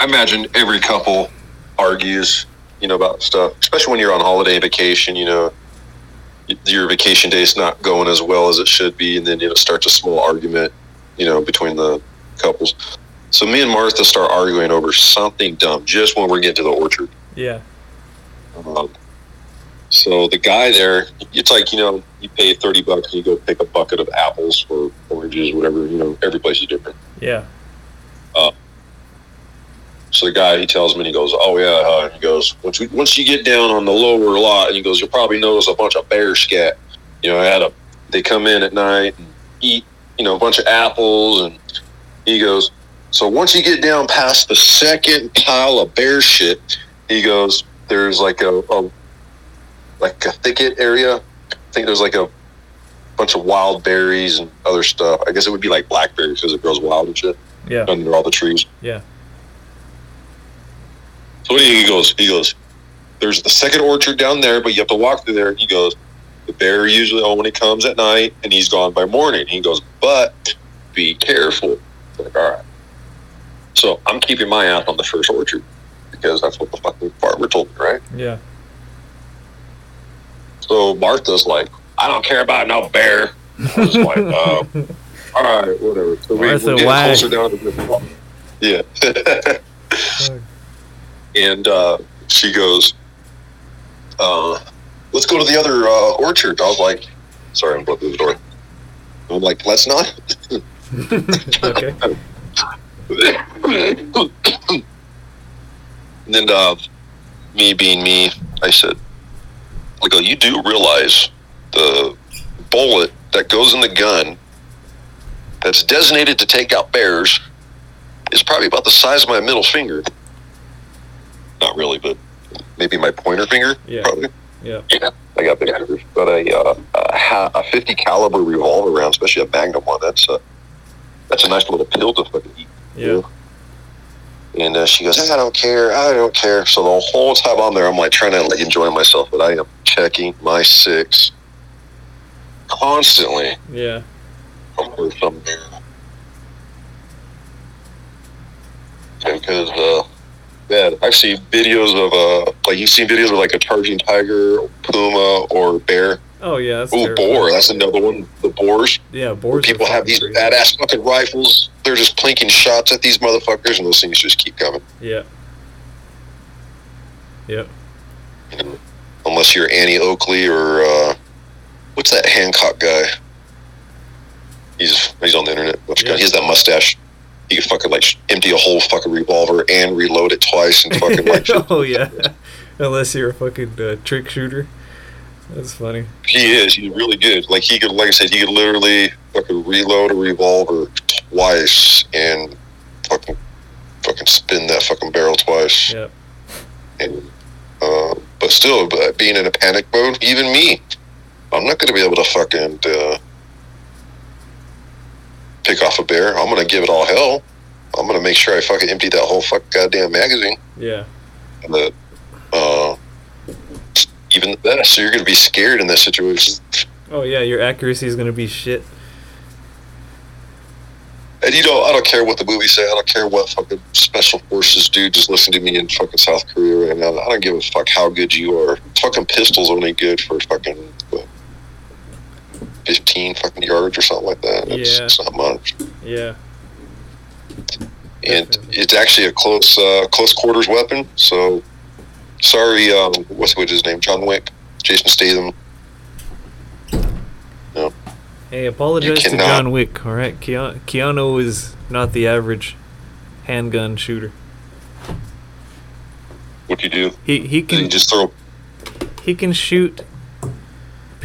I imagine every couple argues, you know, about stuff, especially when you're on holiday vacation. You know, your vacation day is not going as well as it should be, and then you know starts a small argument, you know, between the couples. So me and Martha start arguing over something dumb just when we're getting to the orchard. Yeah. Um, so the guy there, it's like you know, you pay thirty bucks and you go pick a bucket of apples or oranges, whatever. You know, every place is different. Yeah. So the guy he tells me, he goes, "Oh yeah," uh, he goes, "Once we, once you get down on the lower lot, and he goes, you'll probably notice a bunch of bear scat. You know, I had a they come in at night and eat, you know, a bunch of apples, and he goes, so once you get down past the second pile of bear shit, he goes, there's like a, a like a thicket area. I think there's like a bunch of wild berries and other stuff. I guess it would be like blackberries because it grows wild and shit Yeah. under all the trees." Yeah. So he goes, he goes, there's the second orchard down there, but you have to walk through there. He goes, the bear usually only comes at night and he's gone by morning. He goes, but be careful. I'm like, all right. So I'm keeping my ass on the first orchard because that's what the fucking farmer told me, right? Yeah. So Martha's like, I don't care about no bear. I was like, um, all right, whatever. So we, Martha, we're getting why? closer down to the Yeah. and uh, she goes, uh, "Let's go to the other uh, orchard." I was like, "Sorry, I'm going through the door." I'm like, "Let's not." okay. and then, uh, me being me, I said, "I go, you do realize the bullet that goes in the gun that's designated to take out bears is probably about the size of my middle finger. Not really, but maybe my pointer finger. Yeah. Probably. Yeah. Yeah, I got big fingers. But a uh, a, a 50 caliber revolver round, especially a Magnum one, that's a that's a nice little pill to fucking eat. Yeah. And uh, she goes, I don't care, I don't care. So the whole time I'm there, I'm like trying to like enjoy myself, but I am checking my six constantly Yeah. Because uh, yeah, I've seen videos of uh, like you've seen videos of like a charging tiger, puma, or bear. Oh yeah. That's Oh, boar! That's another one. The boars. Yeah. Boars. people have these crazy. badass fucking rifles. They're just plinking shots at these motherfuckers, and those things just keep coming. Yeah. Yep. Unless you're Annie Oakley or uh, what's that Hancock guy? He's he's on the internet. What's Yeah. He has that mustache. He can fucking like empty a whole fucking revolver and reload it twice and fucking like oh yeah. Unless you're a fucking uh, trick shooter. That's funny. he is. He's really good. Like he could, like I said, he could literally fucking reload a revolver twice and fucking fucking spin that fucking barrel twice. Yep. And uh, but still, but being in a panic mode, even me, I'm not going to be able to fucking uh, pick off a bear. I'm to give it all hell. I'm to make sure I fucking empty that whole fucking goddamn magazine. Yeah. But uh, even that, so you're to be scared in that situation. Oh yeah. Your accuracy is gonna be shit. And you know, I don't care what the movies say. I don't care what fucking special forces do. Just listen to me in fucking South Korea right now. I don't give a fuck how good you are. Fucking pistols only good for fucking what, fifteen fucking yards or something like that. That's, Yeah. it's not much. Yeah. And Definitely. it's actually a close uh, close quarters weapon. So sorry, um, what's what's his name? John Wick, Jason Statham. No. Hey, apologize to John Wick. All right, Keanu, Keanu is not the average handgun shooter. What you do? He he Did he can just throw? he can shoot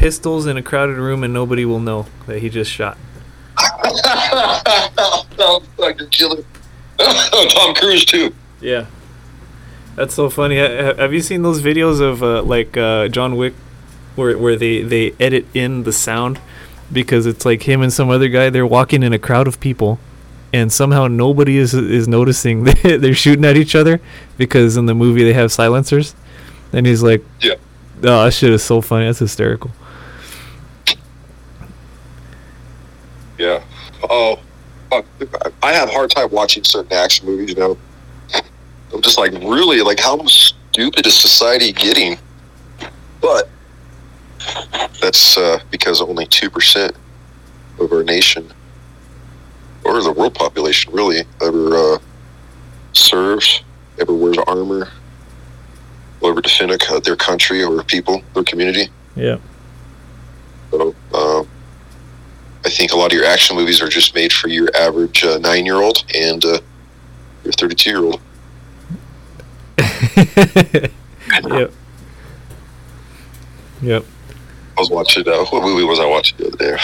pistols in a crowded room and nobody will know that he just shot. oh, fucking killer. Tom Cruise too. Yeah. That's so funny. Ha- ha- Have you seen those videos of uh, like uh, John Wick where where they they edit in the sound because it's like him and some other guy they're walking in a crowd of people and somehow nobody is is noticing they're shooting at each other because in the movie they have silencers, and he's like, Yeah. oh, that shit is so funny. That's hysterical." Yeah. Oh, fuck. I have a hard time watching certain action movies. You know, I'm just like, really, like, how stupid is society getting? But that's uh, because only two percent of our nation, or the world population, really, ever uh, serves, ever wears armor, will ever defend a their country or people, their community. Yeah. So, um, I think a lot of your action movies are just made for your average uh, nine year old and uh, your 32 year old. yep. Yep. I was watching, uh, what movie was I watching the other day?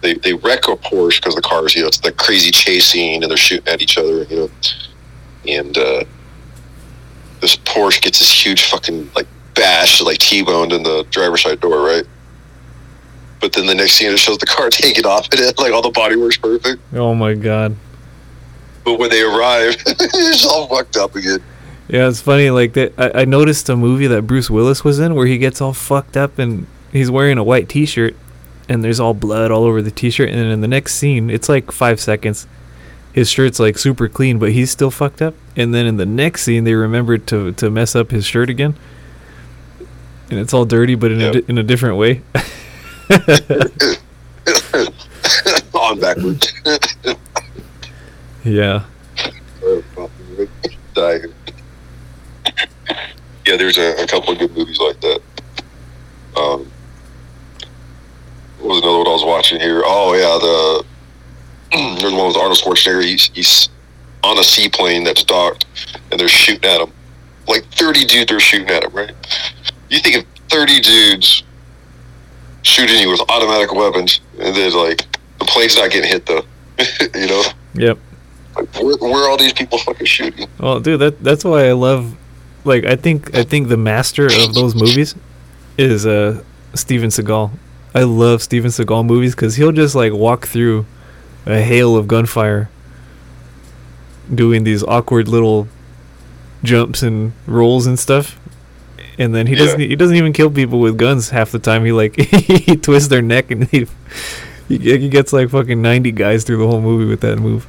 They, they wreck a Porsche because the cars, you know, it's the crazy chasing and they're shooting at each other, you know. And uh, this Porsche gets this huge fucking, like, bash, like T boned in the driver's side door, right? But then the next scene, it shows the car taking off and it, like, all the body works perfect. Oh my god. But when they arrive, it's all fucked up again. Yeah, it's funny. Like that, I, I noticed a movie that Bruce Willis was in where he gets all fucked up and he's wearing a white T-shirt, and there's all blood all over the T-shirt. And then in the next scene, it's like five seconds. His shirt's like super clean, but he's still fucked up. And then in the next scene, they remembered to to mess up his shirt again, and it's all dirty, but in a Yep. di- in a different way. on backwards. yeah. Yeah, there's a, a couple of good movies like that. Um, what was another one I was watching here? Oh yeah, the there's one with Arnold Schwarzenegger. He's he's on a seaplane that's docked, and they're shooting at him. Like 30 dudes are shooting at him, right? You think of 30 dudes shooting you with automatic weapons, and then like the plane's not getting hit though. you know, Yep. like, where, where are all these people fucking shooting? Well, dude, that that's why I love. Like, I think I think the master of those movies is uh Steven Seagal. I love Steven Seagal movies because he'll just like walk through a hail of gunfire, doing these awkward little jumps and rolls and stuff, and then he Yeah. doesn't he doesn't even kill people with guns half the time. He like he twists their neck and he he gets like fucking ninety guys through the whole movie with that move.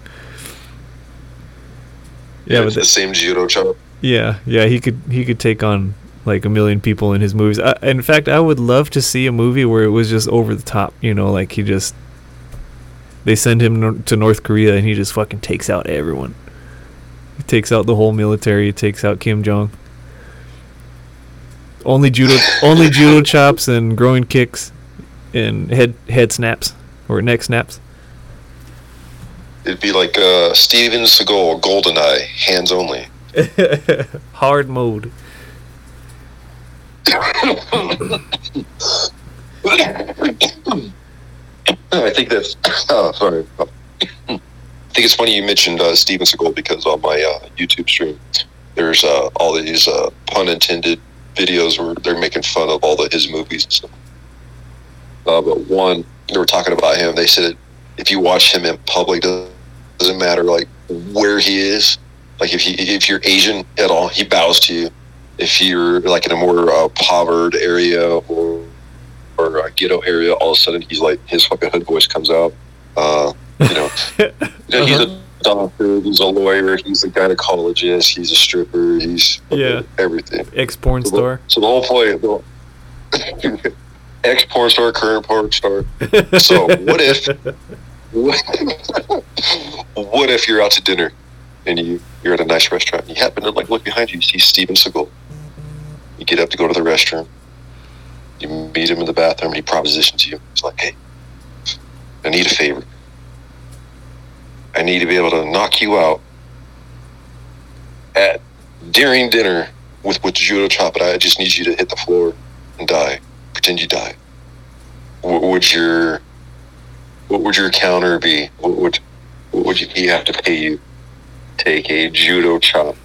Yeah, but it's that- the same judo chop. yeah, yeah, he could he could take on like a million people in his movies. I, in fact, I would love to see a movie where it was just over the top. You know, like he just they send him to North Korea and he just fucking takes out everyone. He takes out the whole military. He takes out Kim Jong. Only judo, only judo chops and groin kicks, and head head snaps or neck snaps. It'd be like uh, Steven Seagal, Goldeneye, hands only. Hard mode. I think that's. Oh, sorry. I think it's funny you mentioned uh, Steven Seagal because on my uh, YouTube stream, there's uh, all these uh, pun intended videos where they're making fun of all the his movies and stuff. Uh, but one, they were talking about him. They said if you watch him in public, doesn't doesn't matter like where he is. Like if he if you're Asian at all, he bows to you. If you're like in a more uh, impoverished area or or a ghetto area, all of a sudden he's like his fucking hood voice comes out. Uh, you know, you know, he's a doctor, he's a lawyer, he's a gynecologist, he's a stripper, he's Yeah. everything. Ex porn So the- star. So the whole point, the ex porn star, current porn star. So what if, what if you're out to dinner and you you're at a nice restaurant and you happen to like look behind you, you see Steven Seagal. You get up to go to the restroom. You meet him in the bathroom and he propositions you. He's like, "Hey, I need a favor. I need to be able to knock you out at during dinner with with the judo chop, but I just need you to hit the floor and die. Pretend you die. What would your what would your counter be? What would what would he have to pay you? Take a judo chop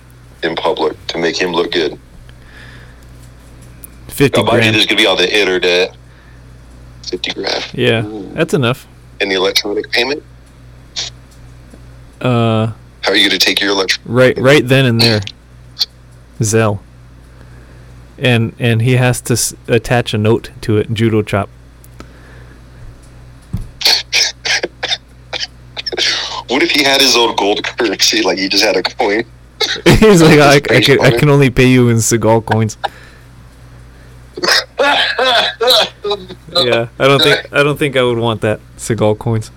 in public to make him look good. Fifty grand. this is gonna be on the internet. Fifty grand. Yeah, Ooh. that's enough. And the electronic payment. Uh, How are you going to take your electric? right, right then and there. Zelle. And and he has to s- attach a note to it. Judo chop. What if he had his own gold currency? Like he just had a coin. He's like, I, I, can, I can only pay you in Seagal coins. Yeah, I don't think I don't think I would want that Seagal coins.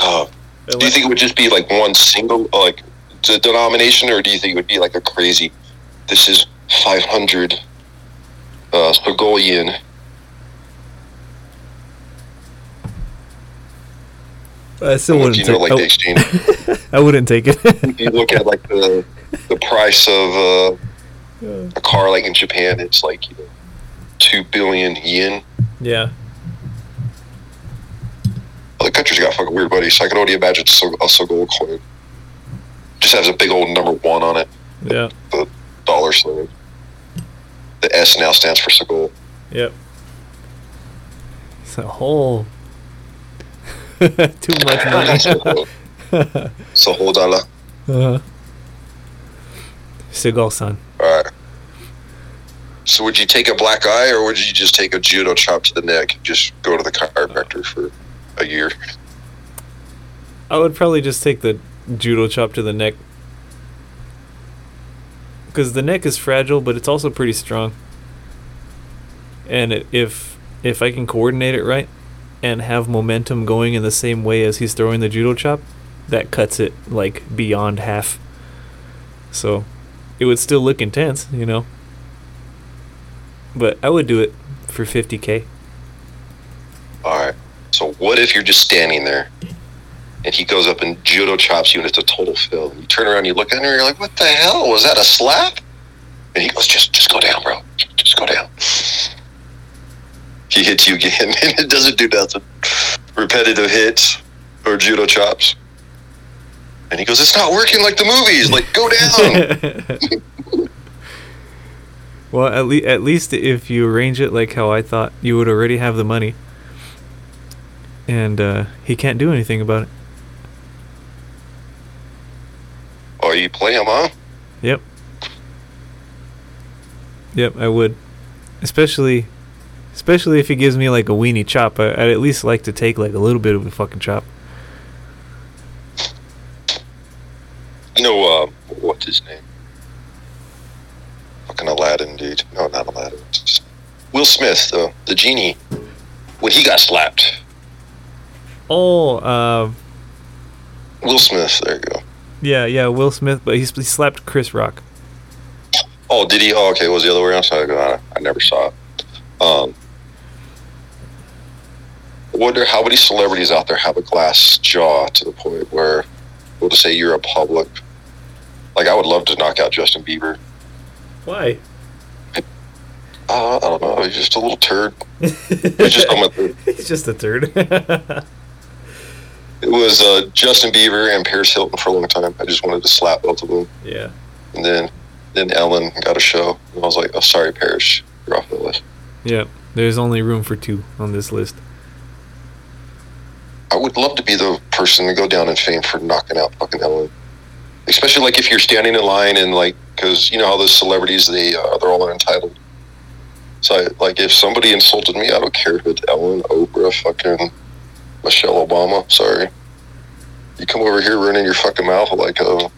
Uh, do you think it would just be like one single uh, like d- denomination, or do you think it would be like a crazy? This is five hundred uh, Sogolian. I still wouldn't you know take. like the I, exchange? I wouldn't take it. If you look at like the the price of uh, a car, like in Japan, it's like you know, two billion yen. yeah, Other countries got fucking weird buddies. So I can only imagine so- a Sogol coin. Just has a big old number one on it, yeah, The dollar sign. The S now stands for Sogol. yep. It's a whole too much money. so hold on. All uh, Seagal san. right. So would you take a black eye, or would you just take a judo chop to the neck? and Just go to the chiropractor for a year. I would probably just take the judo chop to the neck. Because the neck is fragile, but it's also pretty strong. And it, if if I can coordinate it right, and have momentum going in the same way as he's throwing the judo chop, that cuts it like beyond half. So, it would still look intense, you know. But I would do it for 50k. All right. So what if you're just standing there, and he goes up and judo chops you, and it's a total fail. You turn around, you look at him, and you're like, "What the hell was that? A slap?" And he goes, "Just, just go down, bro. Just go down." He hits you again, and it doesn't do nothing. Repetitive hits or judo chops. And he goes, "It's not working like the movies. Like, go down." well, at, le- at least if you arrange it like how I thought, you would already have the money. And uh, he can't do anything about it. oh, you play him, huh? Yep. Yep, I would. Especially especially if he gives me like a weenie chop. I, I'd at least like to take like a little bit of a fucking chop. You know, uh, what's his name? Fucking Aladdin, dude. No, not Aladdin. Will Smith, the the genie, when he got slapped. Oh, uh, Will Smith, there you go. yeah, yeah, Will Smith, but he, he slapped Chris Rock. Oh, did he? Oh, okay. Was the other way around? So I, I never saw it. Um, I wonder how many celebrities out there have a glass jaw to the point where we'll just say you're a public. Like, I would love to knock out Justin Bieber. Why? Uh, I don't know. He's just a little turd. It's just my- He's just a turd. It was uh, Justin Bieber and Paris Hilton for a long time. I just wanted to slap both of them. yeah. And then, then Ellen got a show. And I was like, oh, sorry, Paris. You're off the list. Yep. There's only room for two on this list. I would love to be the person to go down in fame for knocking out fucking Ellen. Especially like if you're standing in line and like, because you know how those celebrities they uh, they're all entitled. So I, like if somebody insulted me, I don't care if it's Ellen, Oprah, fucking Michelle Obama. Sorry, you come over here running your fucking mouth like a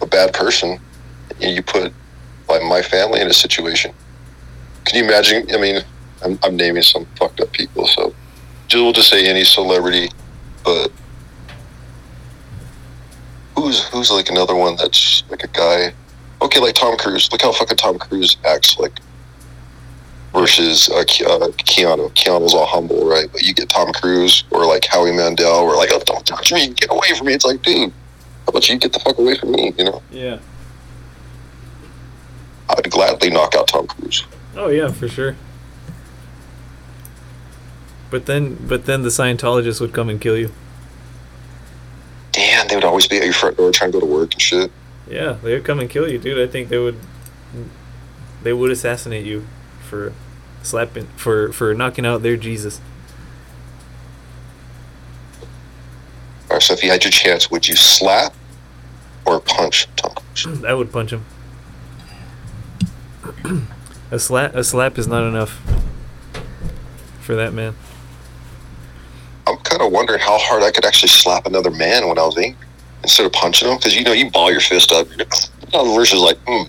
a bad person, and you put like my family in a situation. Can you imagine? I mean, I'm, I'm naming some fucked up people, so we'll just say any celebrity, but who's who's like another one that's like a guy? Okay, like Tom Cruise. Look how fucking Tom Cruise acts like versus uh, uh, Keanu. Keanu's all humble, right? But you get Tom Cruise or like Howie Mandel, or like, oh, don't touch me, get away from me. It's like, dude, how about you get the fuck away from me? You know, Yeah. I'd gladly knock out Tom Cruise. Oh yeah, for sure. But then, but then the Scientologist would come and kill you. Damn, they would always be at your front door trying to go to work and shit. Yeah, they would come and kill you, dude. I think they would. They would assassinate you for slapping for for knocking out their Jesus. All right, so if you had your chance, would you slap or punch Tom Cruise? I would punch him. a slap a slap is not enough for that man. I'm kind of wondering how hard I could actually slap another man when I was angry instead of punching him. Because you know, you ball your fist up. Versus like, hmm,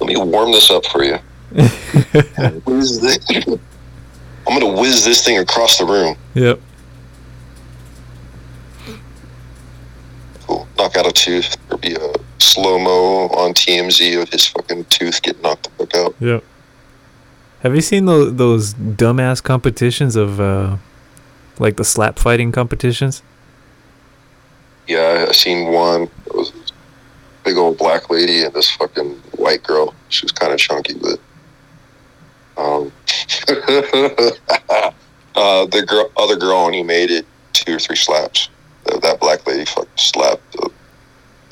let me warm this up for you. Whiz this- I'm gonna whiz this thing across the room. Yep. Cool. Knock out a tooth. There'll be a slow mo on TMZ of his fucking tooth getting knocked the fuck out. Yep. Have you seen those those dumbass competitions of uh like the slap fighting competitions? Yeah, I, seen one. It was big old black lady and this fucking white girl. She was kind of chunky, but uh, the girl, other girl, only made it two or three slaps. That, that black lady fucking slapped the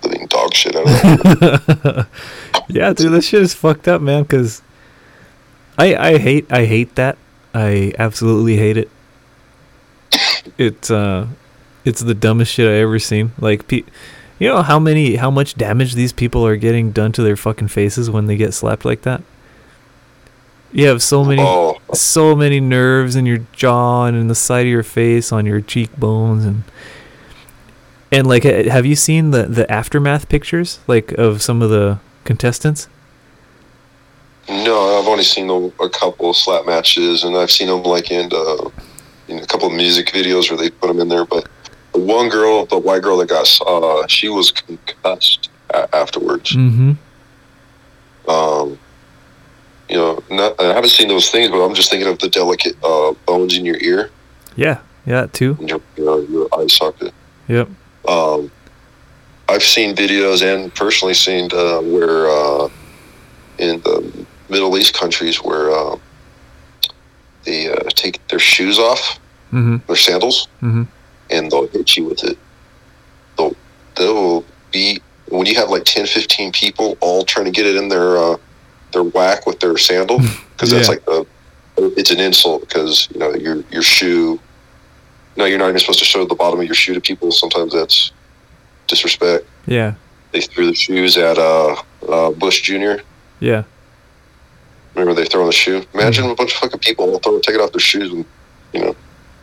living dog shit out of her. yeah, dude, this shit is fucked up, man. Cause I I hate I hate that. I absolutely hate it. It's uh, it's the dumbest shit I ever seen. Like, pe- you know how many how much damage these people are getting done to their fucking faces when they get slapped like that. You have so many oh, so many nerves in your jaw and in the side of your face, on your cheekbones, and and like, have you seen the the aftermath pictures like of some of the contestants? no, I've only seen a, a couple of slap matches, and I've seen them like in, uh, in a couple of music videos where they put them in there. But the one girl, the white girl that got, uh, she was concussed a- afterwards. Mm-hmm. um, you know, not, I haven't seen those things, but I'm just thinking of the delicate uh, bones in your ear Yeah, yeah, that too. and your, your eye socket. Yep. Um, I've seen videos and personally seen uh, where uh, in the Middle East countries where uh, they uh, take their shoes off, Mm-hmm. their sandals, Mm-hmm. and they'll hit you with it. They'll, they'll be when you have like 10, 15 people all trying to get it in their uh, their whack with their sandal because that's Yeah. like the it's an insult because you know your your shoe. No, you're not even supposed to show the bottom of your shoe to people. Sometimes that's disrespect. Yeah. They threw the shoes at uh, uh, Bush Jr. Yeah. Remember they throw the shoe? Imagine a bunch of fucking people all throw, take it off their shoes, and you know,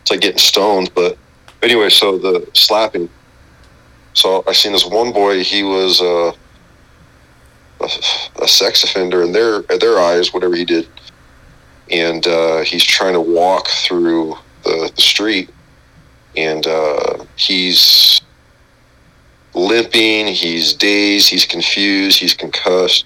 it's like getting stoned. But anyway, so the slapping. So I seen this one boy. He was uh, a, a sex offender in their in their eyes, whatever he did, and uh, he's trying to walk through the, the street, and uh, he's limping. He's dazed. He's confused. He's concussed,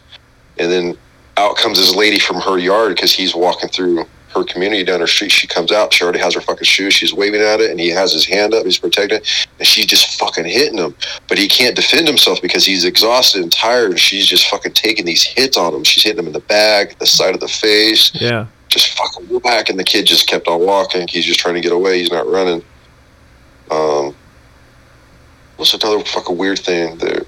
and then out comes this lady from her yard because he's walking through her community down her street. She comes out. She already has her fucking shoes. She's waving at it, and he has his hand up. He's protecting, it, and she's just fucking hitting him. But he can't defend himself because he's exhausted and tired. And she's just fucking taking these hits on him. She's hitting him in the back, the side of the face, Yeah. just fucking back, And the kid just kept on walking. He's just trying to get away. He's not running. Um, what's another fucking weird thing there?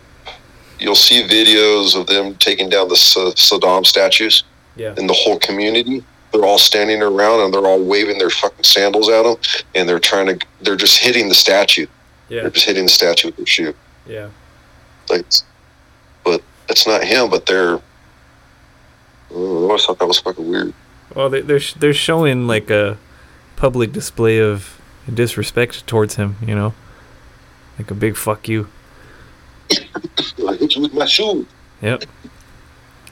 You'll see videos of them taking down the Sa- Saddam statues Yeah. in the whole community. They're all standing around and they're all waving their fucking sandals at them, and they're trying to. They're just hitting the statue. Yeah. They're just hitting the statue with their shoe. Yeah. Like, but it's not him. But they're. I always thought that was fucking weird. Well, they—they're—they're showing like a public display of disrespect towards him. You know, like a big fuck you. I hit you with my shoe. Yep.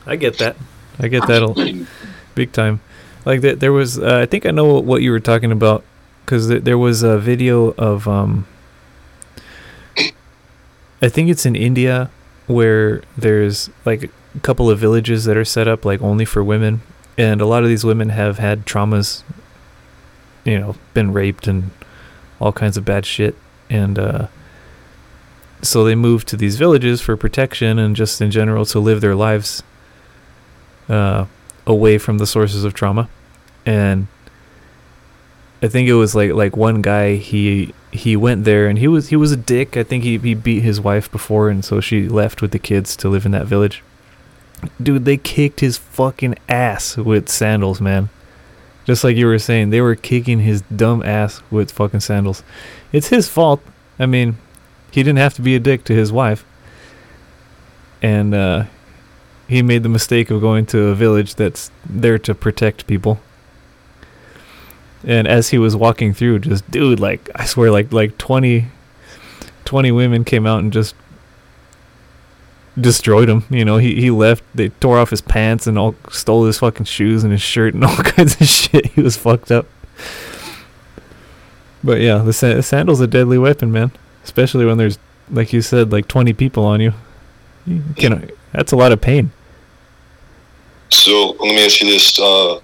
I get that. I get that a- big time. Like that, there was. Uh, I think I know what you were talking about because th- there was a video of. Um, I think it's in India where there's like a couple of villages that are set up like only for women, and a lot of these women have had traumas. You know, been raped and all kinds of bad shit, and uh, so they moved to these villages for protection and just in general to live their lives uh, away from the sources of trauma. And I think it was like like one guy he he went there and he was he was a dick. I think he he beat his wife before and so she left with the kids to live in that village. Dude, they kicked his fucking ass with sandals, man. Just like you were saying, they were kicking his dumb ass with fucking sandals. It's his fault. I mean, he didn't have to be a dick to his wife. And uh, he made the mistake of going to a village that's there to protect people. And as he was walking through, just dude, like I swear, like like 20, 20 women came out and just destroyed him. You know, he he left. They tore off his pants and all stole his fucking shoes and his shirt and all kinds of shit. He was fucked up. But yeah, the sa- sandal's a deadly weapon, man. Especially when there's, like you said, like twenty people on you. You can. That's a lot of pain. So let me ask you this: uh,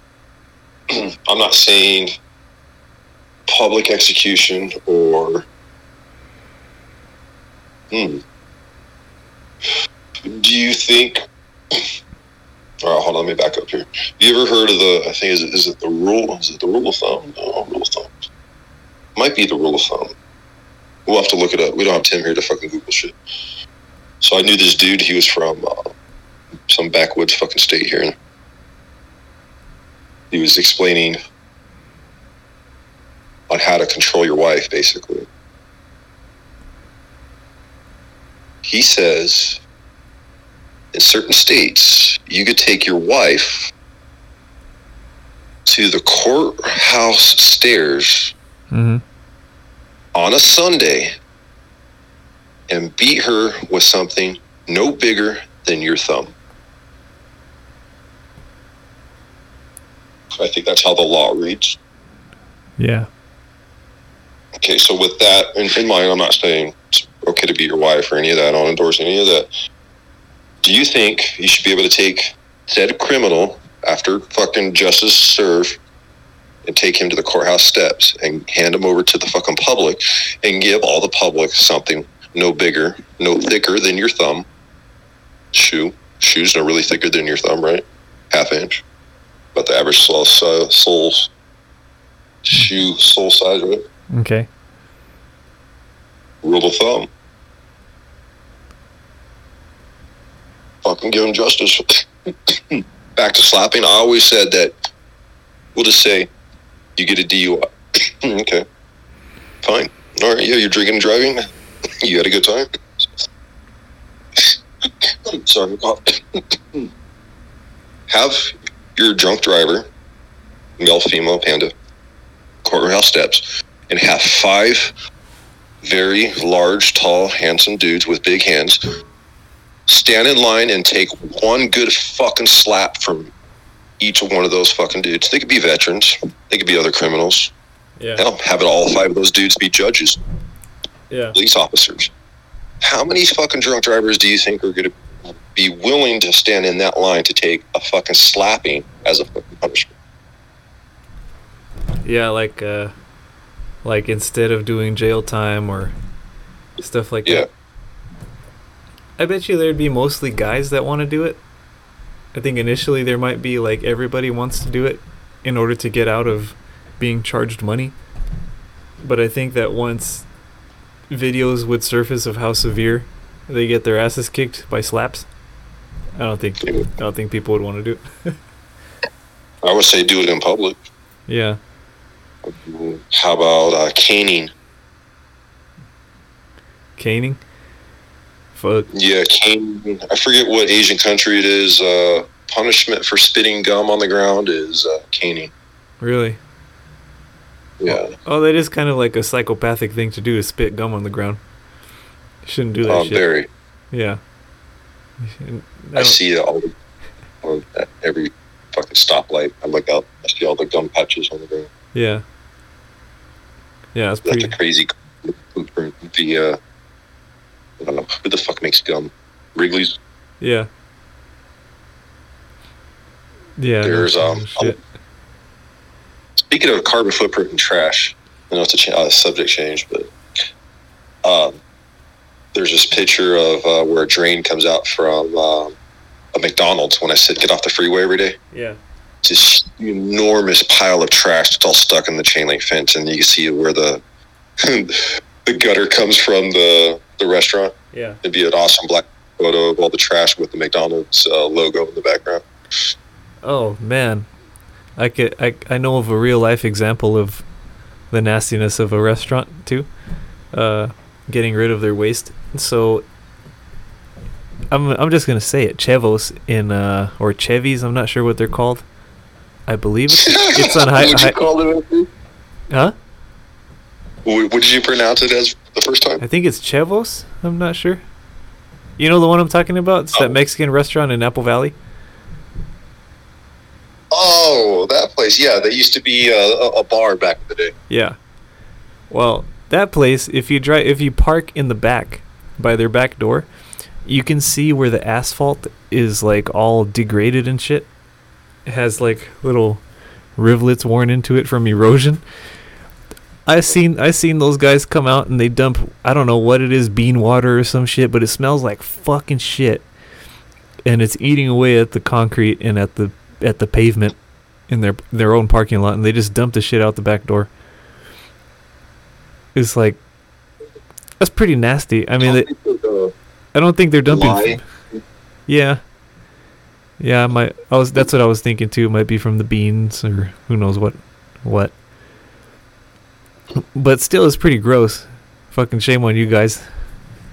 I'm not saying public execution or. Hmm. Do you think? All right, hold on. Let me back up here. You ever heard of the? I think is it, is it the rule? Is it the rule of thumb? No, rule of thumb. Might be the rule of thumb. We'll have to look it up. We don't have Tim here to fucking Google shit. So I knew this dude. He was from uh, some backwoods fucking state here. He was explaining on how to control your wife, basically. He says in certain states, you could take your wife to the courthouse stairs Mm-hmm. on a Sunday and beat her with something no bigger than your thumb. I think that's how the law reads. Yeah. Okay, so with that in, in mind, I'm not saying it's okay to be your wife or any of that. I don't endorse any of that. Do you think you should be able to take said criminal after fucking justice served and take him to the courthouse steps and hand him over to the fucking public and give all the public something no bigger, no thicker than your thumb? Shoe. Shoes are really thicker than your thumb, right? Half inch. But the average soul, soul shoe sole size, right? Okay. rule of thumb. Fucking give him justice. Back to slapping. I always said that. We'll just say you get a DUI. okay, fine. All right. Yeah, you're drinking and driving. You had a good time. Sorry. Uh, have your drunk driver, male, female, panda, courthouse steps, and have five very large, tall, handsome dudes with big hands stand in line and take one good fucking slap from each one of those fucking dudes. They could be veterans. They could be other criminals. Yeah. Hell, have it all five of those dudes be judges, Yeah. police officers. How many fucking drunk drivers do you think are going to be willing to stand in that line to take a fucking slapping as a fucking punishment? Yeah, like uh like instead of doing jail time or stuff like Yeah. that. I bet you there'd be mostly guys that want to do it. I think initially there might be like everybody wants to do it in order to get out of being charged money. But I think that once videos would surface of how severe they get their asses kicked by slaps, I don't think I don't think people would want to do it. I would say do it in public. yeah. How about uh, caning? Caning. Fuck. Yeah, caning. I forget what Asian country it is. Uh, punishment for spitting gum on the ground is uh, caning. Really? Yeah, Oh, that is kind of like a psychopathic thing to do to spit gum on the ground. You shouldn't do that um, shit. very. Yeah. I I see it all the, on every fucking stoplight. I look out. I see all the gum patches on the ground. Yeah. Yeah, it's That's pretty. a crazy blueprint. The uh, I don't know who the fuck makes gum. Wrigley's. Yeah. Yeah. There's, um, shit. Speaking of carbon footprint and trash, I know it's a uh, subject change, but um, there's this picture of uh, where a drain comes out from um, a McDonald's when I said get off the freeway every day. Yeah. It's this enormous pile of trash that's all stuck in the chain link fence, and you can see where the the gutter comes from the the restaurant. Yeah. It'd be an awesome black photo of all the trash with the McDonald's uh, logo in the background. Oh man, I could I I know of a real life example of the nastiness of a restaurant too. Uh, getting rid of their waste. So I'm I'm just gonna say it, Chevos in uh or Chevys. I'm not sure what they're called. I believe it's, it's on high. Call it? huh? What did you pronounce it as the first time? I think it's Chevos. I'm not sure. You know the one I'm talking about? It's that Oh. Mexican restaurant in Apple Valley. Oh, that place. Yeah, that used to be uh, a, a bar back in the day. Yeah. Well, that place, if you drive, if you park in the back by their back door, you can see where the asphalt is like all degraded and shit. It has like little rivulets worn into it from erosion. I seen I seen those guys come out and they dump I don't know what it is bean water or some shit, but it smells like fucking shit, and it's eating away at the concrete and at the at the pavement in their their own parking lot, and they just dump the shit out the back door. It's like that's pretty nasty. I mean, they, I don't think they're dumping. Lie. Yeah, yeah. My I was that's what I was thinking too. It might be from the beans or who knows what, what. But still, it's pretty gross. Fucking shame on you guys.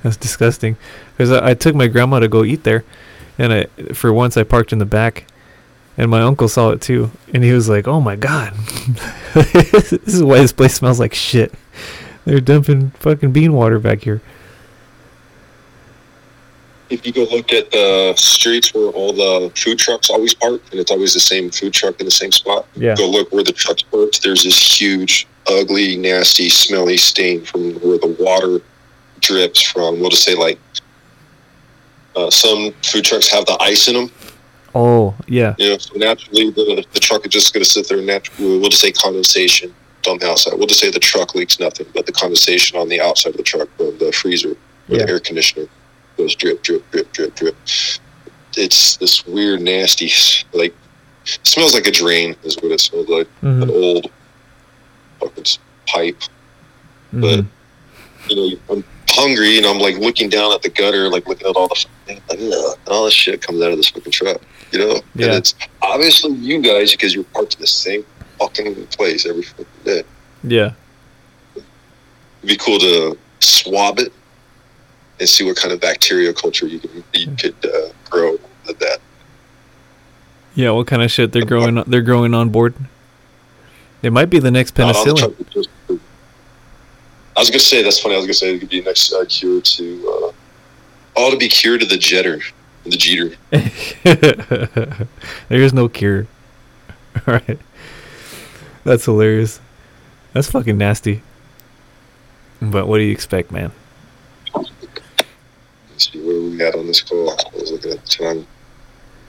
That's disgusting. Because I, I took my grandma to go eat there, and I for once I parked in the back, and my uncle saw it too, and he was like, "Oh my god, this is why this place smells like shit. They're dumping fucking bean water back here." If you go look at the streets where all the food trucks always park, and it's always the same food truck in the same spot, Yeah. go look where the trucks parked. There's this huge, ugly, nasty, smelly stain from where the water drips from. We'll just say like uh, some food trucks have the ice in them. Oh yeah. You know, so naturally the the truck is just going to sit there. and Naturally, we'll just say condensation on the outside. We'll just say the truck leaks nothing, but the condensation on the outside of the truck, or the freezer, or Yeah. the air conditioner, goes drip, drip, drip, drip, drip. It's this weird, nasty, like smells like a drain. Is what it smells like. An Mhm. old fucking pipe. Mhm. You know, I'm hungry and I'm like looking down at the gutter, like looking at all the like, all this shit comes out of this fucking truck. You know, Yeah. and it's obviously you guys because you're parked in the same fucking place every fucking day. Yeah. It'd be cool to swab it and see what kind of bacteria culture you can you could uh, grow with that. Yeah, what kind of shit they're growing? They're growing on board. It might be the next the penicillin. truck, I was gonna say that's funny. I was gonna say it could be the next uh, cure to uh, oh to be cured to the jetter, the jeter. there is no cure. All right, that's hilarious. That's fucking nasty. But what do you expect, man? Let's see where we at on this call. I was looking at the time.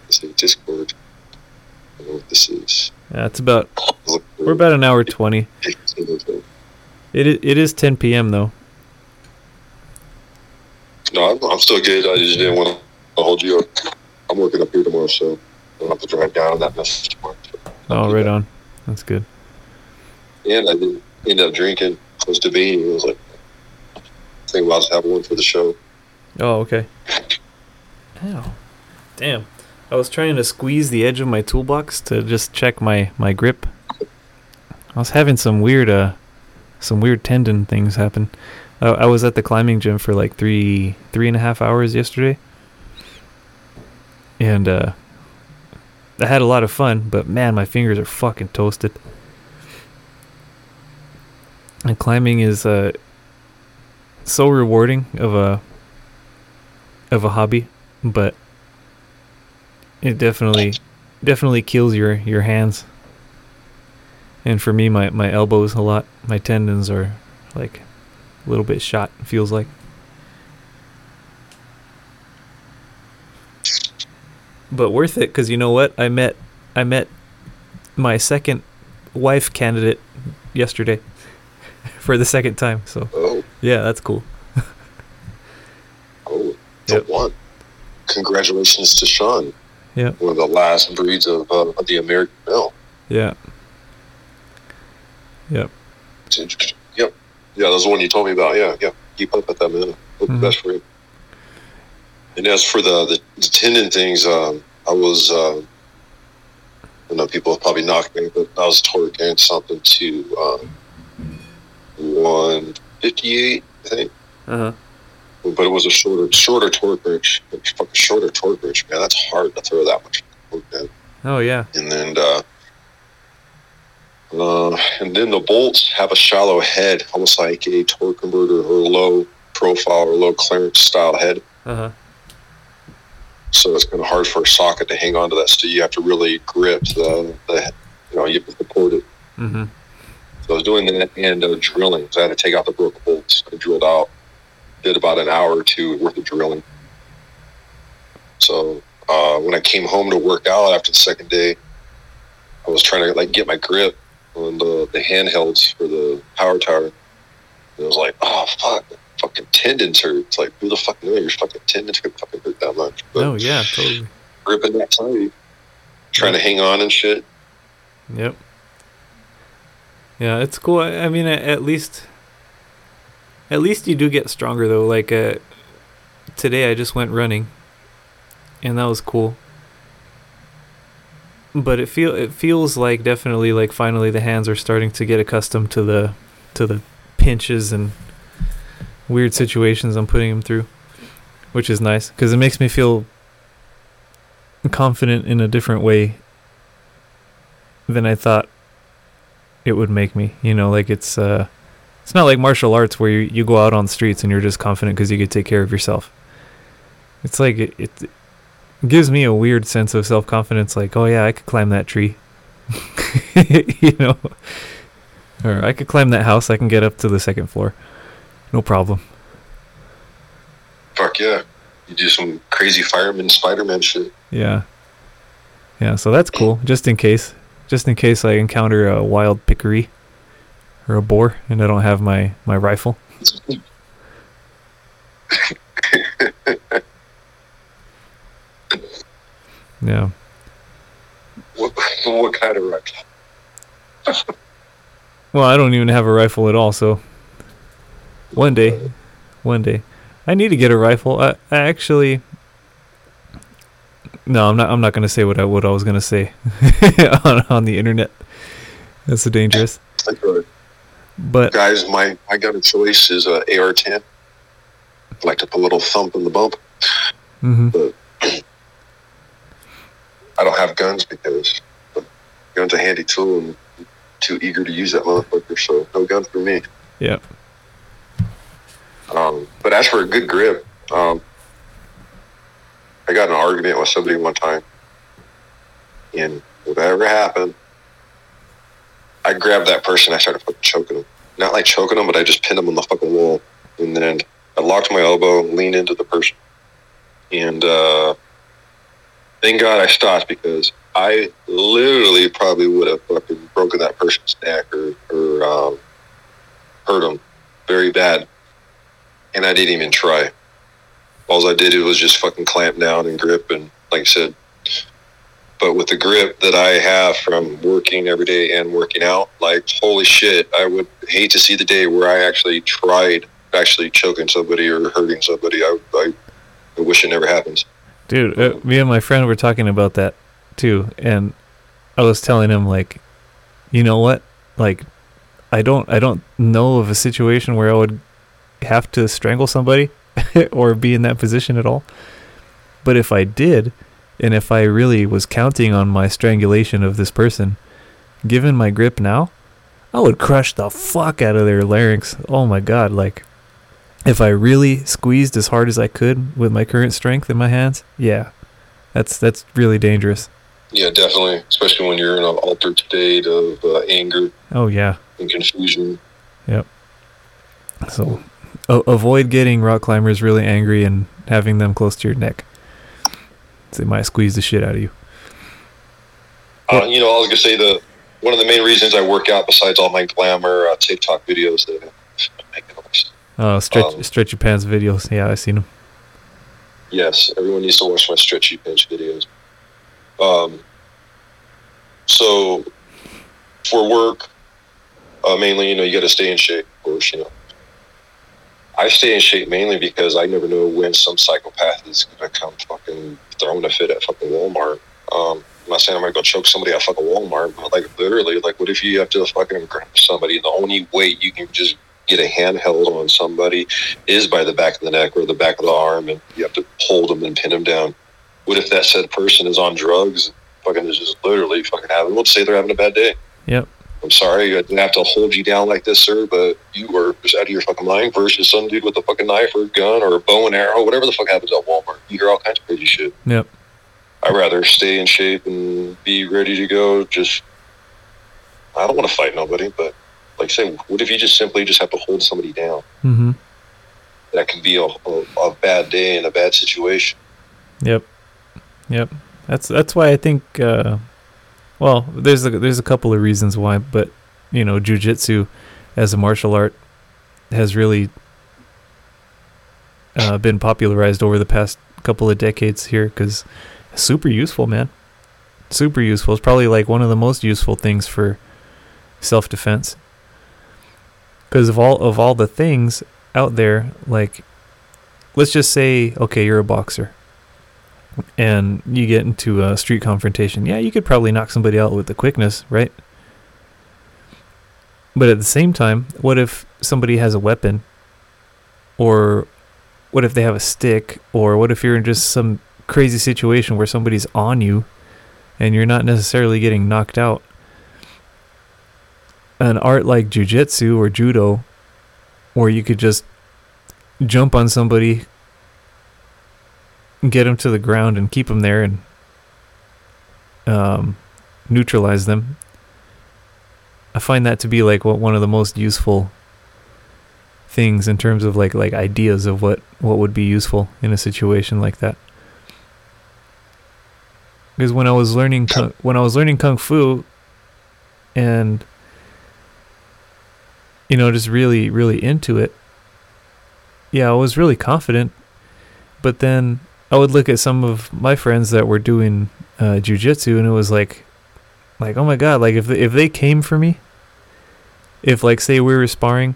Let's see, Discord. I don't know what this is. Yeah, it's about we're about an hour twenty. No, It i- it is ten p.m. though. I'm, I'm still good. I just didn't want to hold you up. I'm working up here tomorrow, so I don't have to drive down on that mess tomorrow. Oh, right on. That's good. And I didn't end up drinking It was to be. It was like, I think about just having one for the show. Oh, okay. Ow. Damn. I was trying to squeeze the edge of my toolbox to just check my, my grip. I was having some weird uh some weird tendon things happen. I, I was at the climbing gym for like three three and a half hours yesterday. And uh I had a lot of fun, but man, my fingers are fucking toasted. And climbing is uh so rewarding of a of a hobby, but it definitely definitely kills your your hands. And for me, my my elbows a lot. My tendons are like a little bit shot. Feels like. But worth it because you know what? I met I met my second wife candidate yesterday for the second time. So Oh, yeah, that's cool. oh, the Yep. one. Congratulations to Sean. Yep. One of the last breeds of, uh, of the American Mill. Yeah. Yep. Yep. Yeah, that's the one you told me about. Yeah, yeah. Keep up with that, man. Hope Mhm. best for you. And as for the, the, the tendon things, um, I was, uh, I know people have probably knocked me, but I was torquing something to um, 158, I think. Uh huh. but it was a shorter, shorter torque wrench. Fucking shorter torque wrench, man. That's hard to throw that much. Oh yeah. And then, uh, uh, and then the bolts have a shallow head, almost like a torque converter or a low profile or low clearance style head. Uh huh. So it's kind of hard for a socket to hang on to that. So you have to really grip the, the you know, you have to support it. Mm-hmm. So I was doing that and uh, drilling. So I had to take out the broken bolts. I drilled out, did about an hour or two worth of drilling. So uh, when I came home to work out after the second day, I was trying to like get my grip on the, the handhelds for the power tower. And I was like, oh fuck, fucking tendons hurt. It's like, who the fuck knew your fucking tendons could fucking hurt that much? But Oh yeah, totally. gripping that tight, trying to hang on and shit. Yep. Yeah, it's cool. I I mean, a- at least, at least you do get stronger though. Like uh, today, I just went running, and that was cool. But it feel it feels like definitely like finally the hands are starting to get accustomed to the to the pinches and weird situations I'm putting him through, which is nice because it makes me feel confident in a different way than I thought it would make me. You know, like it's uh it's not like martial arts where you, you go out on the streets and you're just confident because you can take care of yourself. It's like it, it gives me a weird sense of self confidence. Like, oh yeah, I could climb that tree. you know, or I could climb that house. I can get up to the second floor, no problem. Fuck yeah. You do some crazy fireman, Spider Man shit. Yeah, yeah. So that's cool. Just in case, just in case I encounter a wild peccary or a boar and I don't have my my rifle. Yeah. What, what kind of rifle? Well, I don't even have a rifle at all, so one day, one day, I need to get a rifle. I, I actually, no, I'm not. I'm not gonna say what I what I was gonna say on on the internet. That's so dangerous. But guys, my, my gun of choice is a AR-10. I like to put a little thump in the bump. hmm I don't have guns because guns a handy tool and too eager to use that motherfucker. So no gun for me. yeah, Um, but as for a good grip, um, I got an argument with somebody one time, and whatever happened, I grabbed that person. I started fucking choking him. Not like choking him, but I just pinned him on the fucking wall, and then I locked my elbow, leaned into the person, and uh, thank God I stopped because I literally probably would have fucking broken that person's neck or or um, hurt him very bad and I didn't even try. All I did was just fucking clamp down and grip, and like I said, but with the grip that I have from working every day and working out, like holy shit, I would hate to see the day where I actually tried actually choking somebody or hurting somebody. I, I, I wish it never happens. dude, uh, me and my friend were talking about that too, and I was telling him like, you know what, like, I don't I don't know of a situation where I would have to strangle somebody or be in that position at all. But if I did, and if I really was counting on my strangulation of this person, given my grip now, I would crush the fuck out of their larynx. Oh my god, like if I really squeezed as hard as I could with my current strength in my hands, yeah. That's that's really dangerous. Yeah, definitely, especially when you're in an altered state of uh, anger Oh yeah. and confusion. Yep. So a- avoid getting rock climbers really angry and having them close to your neck. They might squeeze the shit out of you. Uh, you know, I was gonna say the one of the main reasons I work out, besides all my glamour uh, TikTok videos that I'm making Oh, stretch Um, stretch your pants videos. Yeah, I seen them. Yes, everyone needs to watch my stretchy pants videos. Um, so for work, uh, mainly, you know, you got to stay in shape. Of course, you know, I stay in shape mainly because I never know when some psychopath is gonna come fucking throwing a fit at fucking Walmart. Um, I'm not saying I'm gonna go choke somebody at fucking Walmart, but like literally, like, what if you have to fucking grab somebody? The only way you can just get a handheld on somebody is by the back of the neck or the back of the arm, and you have to hold them and pin them down. What if that said person is on drugs? Fucking is just literally fucking having. Let's say they're having a bad day. Yep. I'm sorry, I didn't have to hold you down like this, sir, but you were just out of your fucking mind versus some dude with a fucking knife or a gun or a bow and arrow, whatever the fuck happens at Walmart. You hear all kinds of crazy shit. Yep. I'd rather stay in shape and be ready to go. Just, I don't want to fight nobody, but like I say, what if you just simply just have to hold somebody down? Mm-hmm. That can be a, a, a bad day and a bad situation. Yep. Yep. That's that's why I think. Uh, well, there's a there's a couple of reasons why, but you know, jujitsu as a martial art has really uh, been popularized over the past couple of decades here because super useful, man. Super useful. It's probably like one of the most useful things for self defense. Because of all of all the things out there, like let's just say, okay, you're a boxer and you get into a street confrontation, yeah, you could probably knock somebody out with the quickness, right? But at the same time, what if somebody has a weapon? Or what if they have a stick? Or what if you're in just some crazy situation where somebody's on you and you're not necessarily getting knocked out? An art like jujitsu or judo, where you could just jump on somebody, get them to the ground and keep them there and um, neutralize them. I find that to be like what one of the most useful things in terms of like like ideas of what what would be useful in a situation like that. Because when I was learning kung, when I was learning kung fu, and you know just really really into it, yeah, I was really confident, but then I would look at some of my friends that were doing uh, jujitsu, and it was like, like, oh my god, like if they, if they came for me, if like say we were sparring,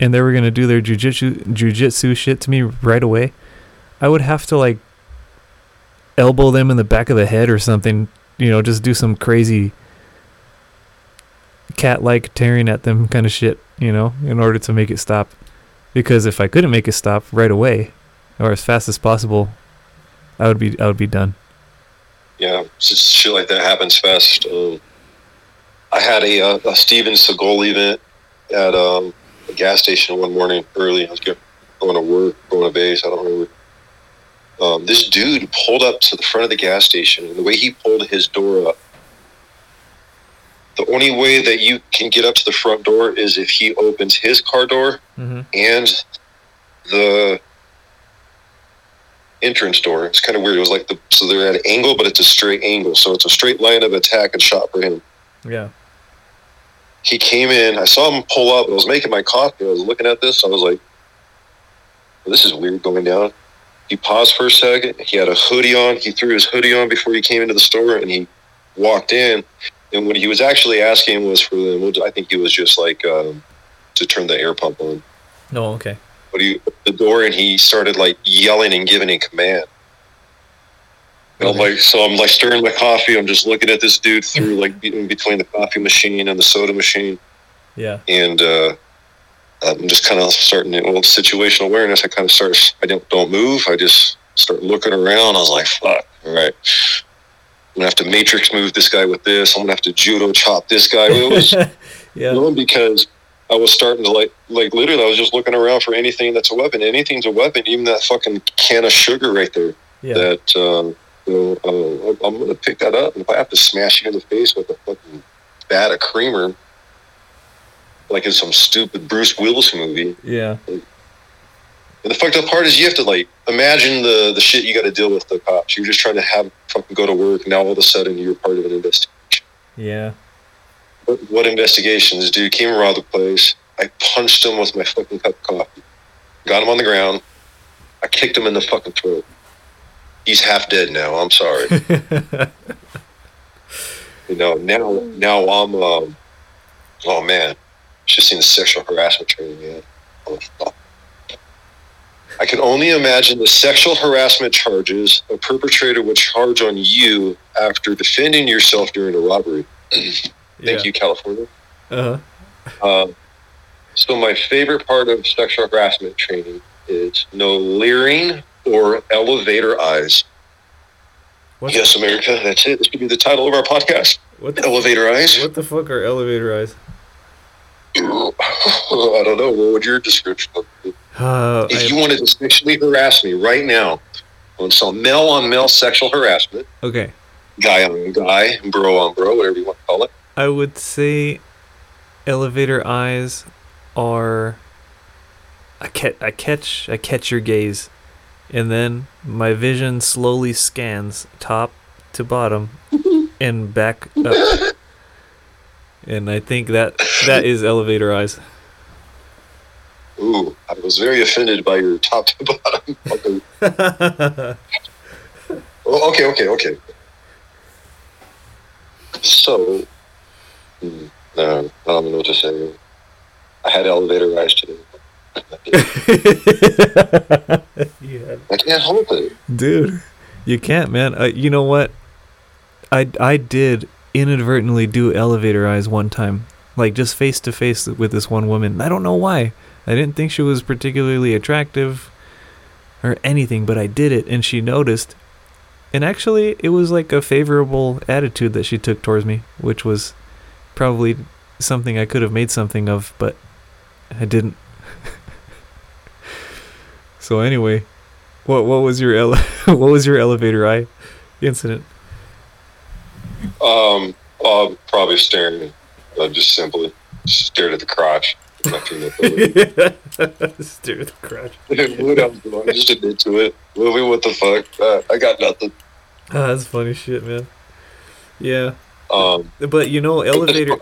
and they were gonna do their jujitsu jujitsu shit to me right away, I would have to like elbow them in the back of the head or something, you know, just do some crazy cat like tearing at them kind of shit, you know, in order to make it stop. Because if I couldn't make it stop right away or as fast as possible, I would be I would be done. Yeah, just shit like that happens fast. Um, I had a, uh, a Steven Seagal event at um, a gas station one morning early. I was going to work, going to base. I don't remember. Um, this dude pulled up to the front of the gas station, and the way he pulled his door up, the only way that you can get up to the front door is if he opens his car door Mm-hmm. and the entrance door. It's kind of weird. It was like the so they're at an angle, but it's a straight angle, so it's a straight line of attack and shot for him. Yeah. He came in. I saw him pull up. I was making my coffee. I was looking at this. I was like, "This is weird going down." He paused for a second. He had a hoodie on. He threw his hoodie on before he came into the store, and he walked in. And what he was actually asking was for them. I think he was just like um, to turn the air pump on. No, okay. But he opened the door and he started like yelling and giving a command. And I'm like, so I'm like stirring my coffee. I'm just looking at this dude through like in between the coffee machine and the soda machine, Yeah. and uh, I'm just kind of starting to, well, situational awareness. I kind of start. I don't don't move. I just start looking around. I was like, fuck. All right. I'm gonna have to matrix move this guy with this. I'm gonna have to judo chop this guy. It was yeah. because I was starting to like, like literally, I was just looking around for anything that's a weapon. Anything's a weapon, even that fucking can of sugar right there. Yeah. That um, uh, I'm gonna pick that up, and if I have to smash you in the face with a fucking vat of creamer, like in some stupid Bruce Willis movie. Yeah. And the fucked up part is you have to like imagine the the shit you got to deal with the cops. You're just trying to have fucking go to work. Now all of a sudden you're part of an investigation. Yeah. What, investigations, dude came around the place. I punched him with my fucking cup of coffee. Got him on the ground. I kicked him in the fucking throat. He's half dead now. I'm sorry. you know, now now I'm um, oh man. Just seen the sexual harassment training, man. Oh, fuck. I can only imagine the sexual harassment charges a perpetrator would charge on you after defending yourself during a robbery. Thank yeah. you, California. Uh-huh. Um, So my favorite part of sexual harassment training is no leering or elevator eyes. What, Yes, America, that's it. This could be the title of our podcast. what, the, Elevator eyes. what the fuck are elevator eyes? I don't know. What would your description it? Uh, If I- you wanted to sexually harass me right now on some male on male sexual harassment, okay. guy on guy, bro on bro, whatever you want to call it, I would say elevator eyes are I catch I catch I catch your gaze and then my vision slowly scans top to bottom and back up. And I think that that is elevator eyes. ooh, I was very offended by your top to bottom. Okay. Oh, okay, okay, okay. So, no, I don't know what to say. I had elevator eyes today. yeah. I can't help it. Dude, you can't, man. Uh, you know what? I I did inadvertently do elevator eyes one time, like just face to face with this one woman. I don't know why. I didn't think she was particularly attractive or anything, but I did it, and she noticed. And actually, it was like a favorable attitude that she took towards me, which was probably something I could have made something of, but I didn't. so anyway, what what was your ele- what was your elevator eye incident? Um, probably staring. Uh, just simply stared at the crotch. Nothing that- Stare at the crotch. what else do I just admit to it? Movie, what the fuck? Uh, I got nothing. Ah, that's funny shit, man. Yeah, Um, but you know, elevator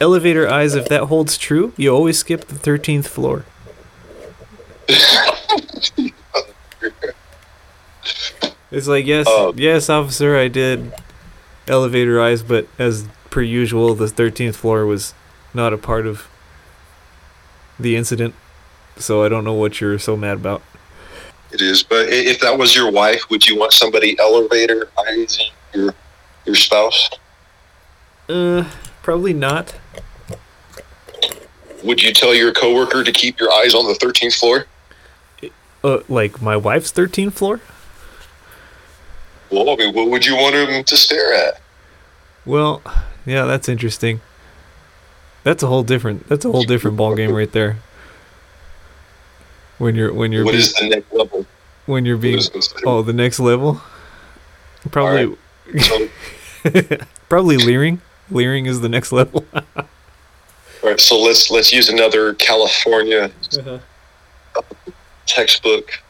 elevator eyes. If that holds true, you always skip the thirteenth floor. It's like yes, Um, yes, officer, I did elevator eyes, but as per usual, the thirteenth floor was not a part of the incident, so I don't know what you're so mad about. It is, but if that was your wife, would you want somebody elevator eyesing your your spouse? Uh, probably not. Would you tell your coworker to keep your eyes on the thirteenth floor? Uh, like my wife's thirteenth floor. Well, I mean, what would you want him to stare at? Well, yeah, that's interesting. That's a whole different. That's a whole different ball game right there. When you're when you're What being, is the next level? when you're being oh the next level. Probably So, probably leering. Leering is the next level. all right, so let's let's use another California textbook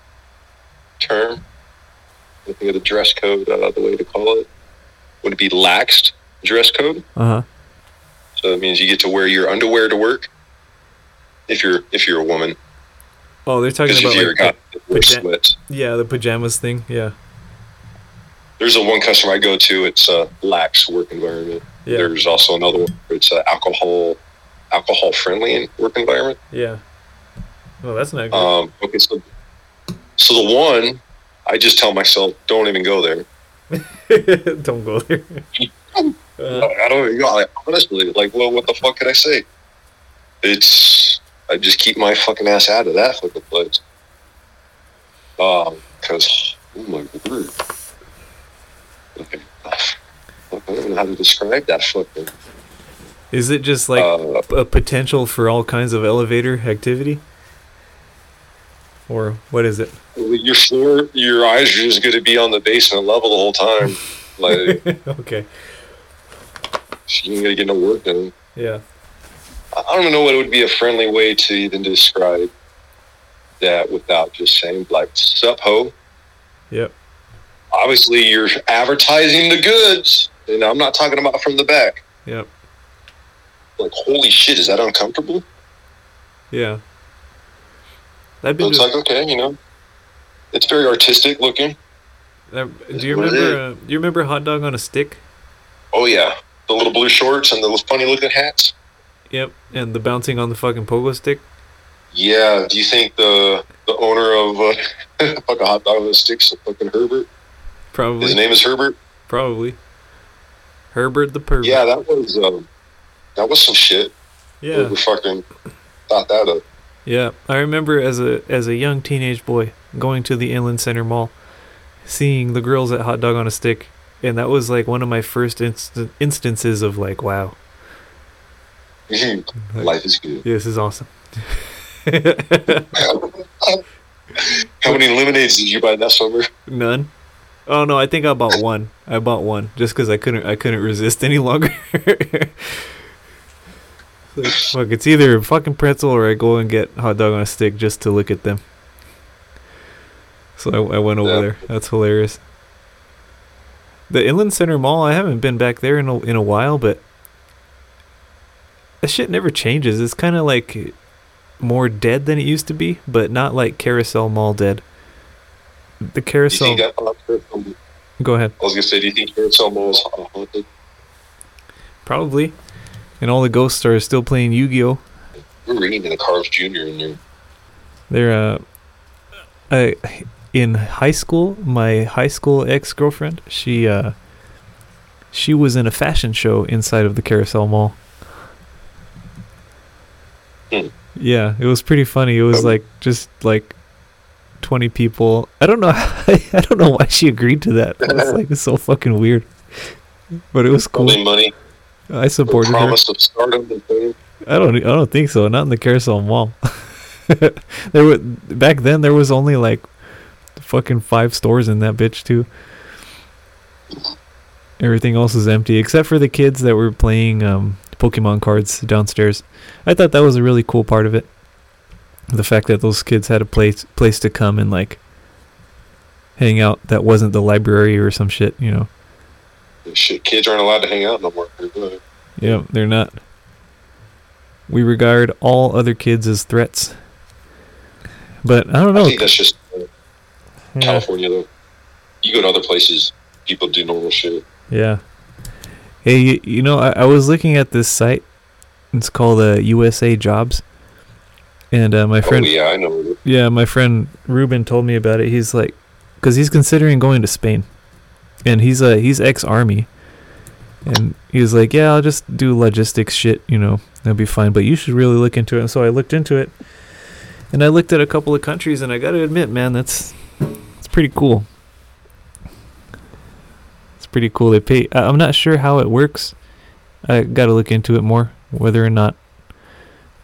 term. I think of the dress code, uh, the way to call it. Would it be laxed dress code? Uh huh. So that means you get to wear your underwear to work. If you're if you're a woman, Oh, they're talking about you're like guy, the, that paja- sweats. yeah the pajamas thing. Yeah. There's a one customer I go to. It's a lax work environment. Yeah. There's also another one. It's a alcohol alcohol friendly work environment. Yeah. Oh, that's not good. Um, okay, so so the one, I just tell myself, don't even go there. Don't go there. Uh, I don't even go. Like, honestly, like, well, what the fuck could I say? It's I just keep my fucking ass out of that fucking place. Um, because oh my word. Okay. I don't know how to describe that fucking. is it just like uh, a potential for all kinds of elevator activity? Or what is it? your floor, your eyes are just going to be on the basement level the whole time. Like okay. you ain't gonna get no work done. Yeah. I I don't know what would be a friendly way to even describe that without just saying like "sup ho." Yep. Obviously, you're advertising the goods, and I'm not talking about from the back. Yep. Like, holy shit, is that uncomfortable? Yeah. I've So been it's like, okay, you know, it's very artistic looking. uh, do you remember? Uh, do you remember hot dog on a stick? Oh yeah, the little blue shorts and the funny looking hats. Yep. And the bouncing on the fucking pogo stick. Yeah. Do you think the the owner of uh, fucking hot dog on the sticks, fucking Herbert? Probably. His name is Herbert. Probably. Herbert the pervert. Yeah, that was um, that was some shit. Yeah. Over fucking thought that up. Yeah, I remember as a as a young teenage boy going to the Inland Center Mall, seeing the girls at Hot Dog on a Stick, and that was like one of my first inst- instances of like, wow, Life is good. this is awesome. How many lemonades did you buy that summer? None. Oh no, I think I bought one. I bought one just because I couldn't. I couldn't resist any longer. Like, Fuck, it's either a fucking pretzel or I go and get hot dog on a stick just to look at them. So I, I went over Yeah. there. That's hilarious. The Inland Center Mall. I haven't been back there in a, in a while, but that shit never changes. It's kind of like more dead than it used to be, but not like Carousel Mall dead. The Carousel. I Go ahead. was gonna say, do you think Carousel Mall is haunted? Probably. And all the ghosts are still playing Yu-Gi-Oh. We're reading in the Carl's Jr. in there. They're uh, I, in high school. My high school ex girlfriend. She uh, she was in a fashion show inside of the Carousel Mall. Hmm. Yeah, it was pretty funny. It was Oh. like just like twenty people. I don't know. I don't know why she agreed to that. It's like it's so fucking weird. But it was cool. Only money, I supported her. promise of stardom. I don't. I don't think so. Not in the Carousel Mall. there were back then. There was only like fucking five stores in that bitch too. Everything else is empty except for the kids that were playing um, Pokemon cards downstairs. I thought that was a really cool part of it. The fact that those kids had a place place to come and like hang out that wasn't the library or some shit. You know. Shit, kids aren't allowed to hang out no more. Yeah, they're not. We regard all other kids as threats. But I don't know. I think that's just uh, Yeah. California, though. You go to other places, people do normal shit. yeah. Hey, you, you know, I, I was looking at this site. It's called uh, USA Jobs. And uh, my friend, oh yeah, I know. yeah, my friend Ruben told me about it. He's like, because he's considering going to Spain, and he's uh he's ex army, and he was like, yeah, I'll just do logistics shit, you know, that'll be fine. But you should really look into it. And so I looked into it, and I looked at a couple of countries, and I got to admit, man, that's it's pretty cool. It's pretty cool. They pay. I'm not sure how it works. I got to look into it more, whether or not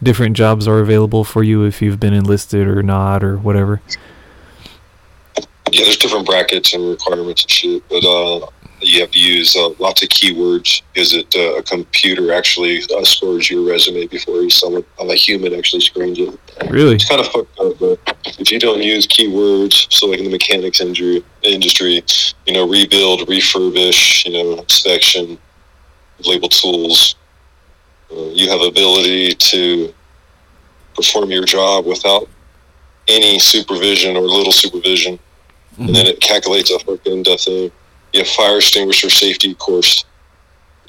different jobs are available for you if you've been enlisted or not or whatever. Yeah, there's different brackets and requirements and shit, but uh, you have to use uh, lots of keywords Is it uh, a computer actually uh, scores your resume before you someone a human actually screens it. Really? It's kind of fucked up, but if you don't use keywords, so like in the mechanics injury, industry, you know, rebuild, refurbish, you know, inspection, label tools, you have ability to perform your job without any supervision or little supervision, and then it calculates a fucking death thing. You have fire extinguisher safety course.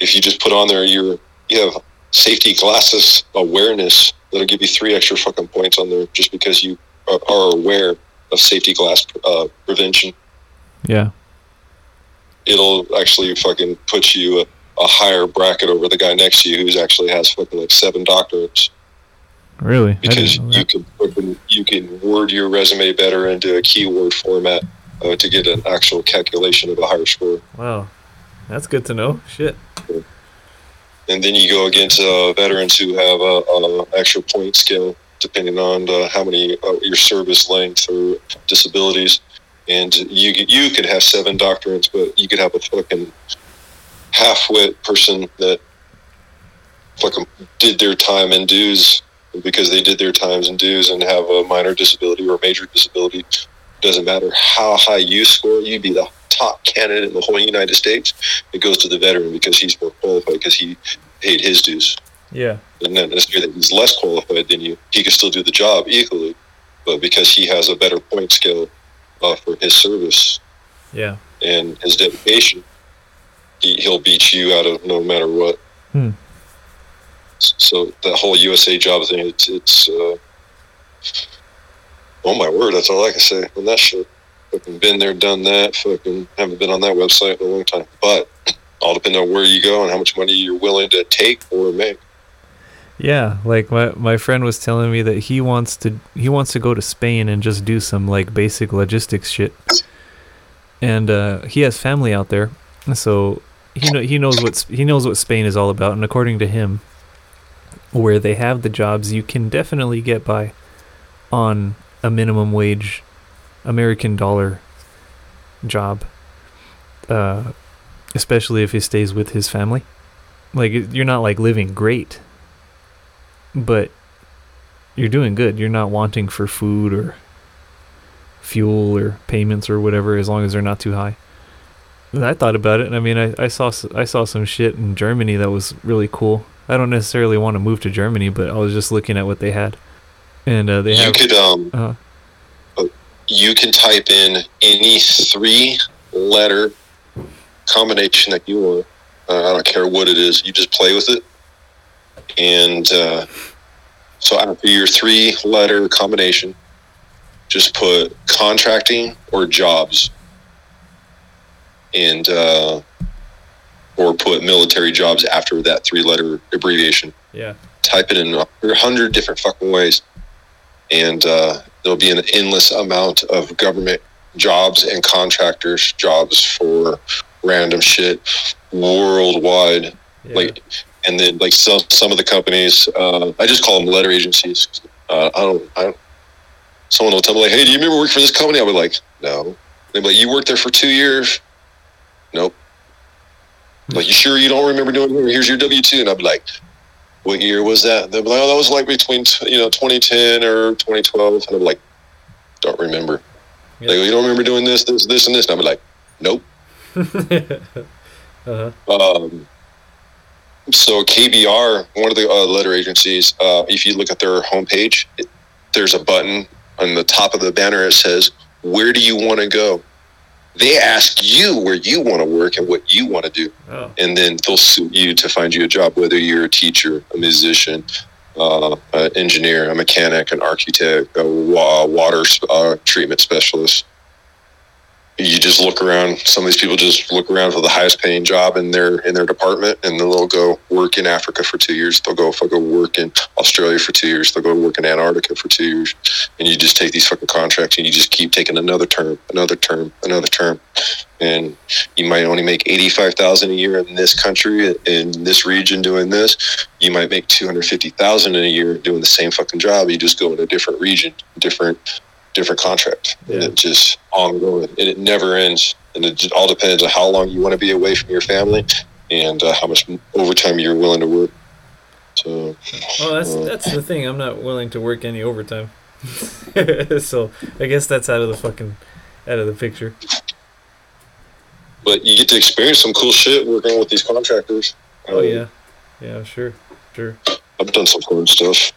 If you just put on there your you have safety glasses awareness that'll give you three extra fucking points on there just because you are, are aware of safety glass uh, prevention. Yeah. It'll actually fucking put you a, higher bracket over the guy next to you who's actually has fucking like seven doctorates Really? Because you can you can word your resume better into a keyword format uh, to get an actual calculation of a higher score. Wow. That's good to know. Shit. and then you go against uh, veterans who have a, a extra point scale depending on uh, how many uh, your service length or disabilities and you you could have seven doctorates but you could have a fucking half-wit person that fucking did their time and dues because they did their times and dues and have a minor disability or major disability doesn't matter how high you score you'd be the top candidate in the whole united states it goes to the veteran because he's more qualified because he paid his dues. Yeah. And not necessarily that he's less qualified than you. He can still do the job equally, but because he has a better point scale uh, for his service Yeah. and his dedication, he, he'll beat you out of no matter what. Hmm. So that whole USA job thing, it's, it's uh, oh my word, that's all I can say on that shit. Fucking been there, done that. Fucking haven't been on that website in a long time. But all depends on where you go and how much money you're willing to take or make. Yeah, like my my friend was telling me that he wants to he wants to go to Spain and just do some like basic logistics shit. And uh, he has family out there, so he know he knows what he knows what Spain is all about. And according to him, where they have the jobs, you can definitely get by on a minimum wage American dollar job. Uh, especially if he stays with his family. Like you're not like living great, but you're doing good. You're not wanting for food or fuel or payments or whatever, as long as they're not too high. I thought about it, I mean, I, I saw I saw some shit in Germany that was really cool. I don't necessarily want to move to Germany, but I was just looking at what they had, and uh, they You have. could um, uh, you can type in any three letter combination that you want. Uh, I don't care what it is. You just play with it. And uh, so after your three letter combination, just put contracting or jobs. And, uh, or put military jobs after that three letter abbreviation yeah, type it in a hundred different fucking ways, and uh, there'll be an endless amount of government jobs and contractors jobs for random shit worldwide. yeah. Like, and then like some some of the companies, uh, I just call them letter agencies. Uh, I don't. I don't. Someone will tell me like, "Hey, do you remember working for this company?" I'll be like, "No." They'll be like, "You worked there for two years." Nope. Like, you sure you don't remember doing? it? Here's your W two, and I'll be like, what year was that? They'll be like, oh, that was like between you know 2010 or 2012, and I'm like, don't remember. Yeah. They go, you don't remember doing this, this, this, and this, and I'm like, nope. uh-huh. Um, so KBR, one of the uh, letter agencies, uh, if you look at their homepage, it, there's a button on the top of the banner. It says, "Where do you want to go?" They ask you where you want to work and what you want to do. Oh, and then they'll suit you to find you a job, whether you're a teacher, a musician, uh, an engineer, a mechanic, an architect, a wa- water uh, treatment specialist. You just look around. Some of these people just look around for the highest paying job in their in their department, and then they'll go work in Africa for two years. They'll go go work in Australia for two years. They'll go work in Antarctica for two years, and you just take these fucking contracts and you just keep taking another term, another term, another term, and you might only make 85,000 a year in this country in this region doing this you might make 250,000 in a year doing the same fucking job you just go in a different region different different contract and Yeah. it just ongoing and it never ends and it all depends on how long you want to be away from your family and uh, how much overtime you're willing to work so well, that's that's the thing. I'm not willing to work any overtime, so I guess that's out of the fucking out of the picture. but you get to experience some cool shit working with these contractors Oh Um, yeah, yeah, sure, sure. I've done some cool stuff.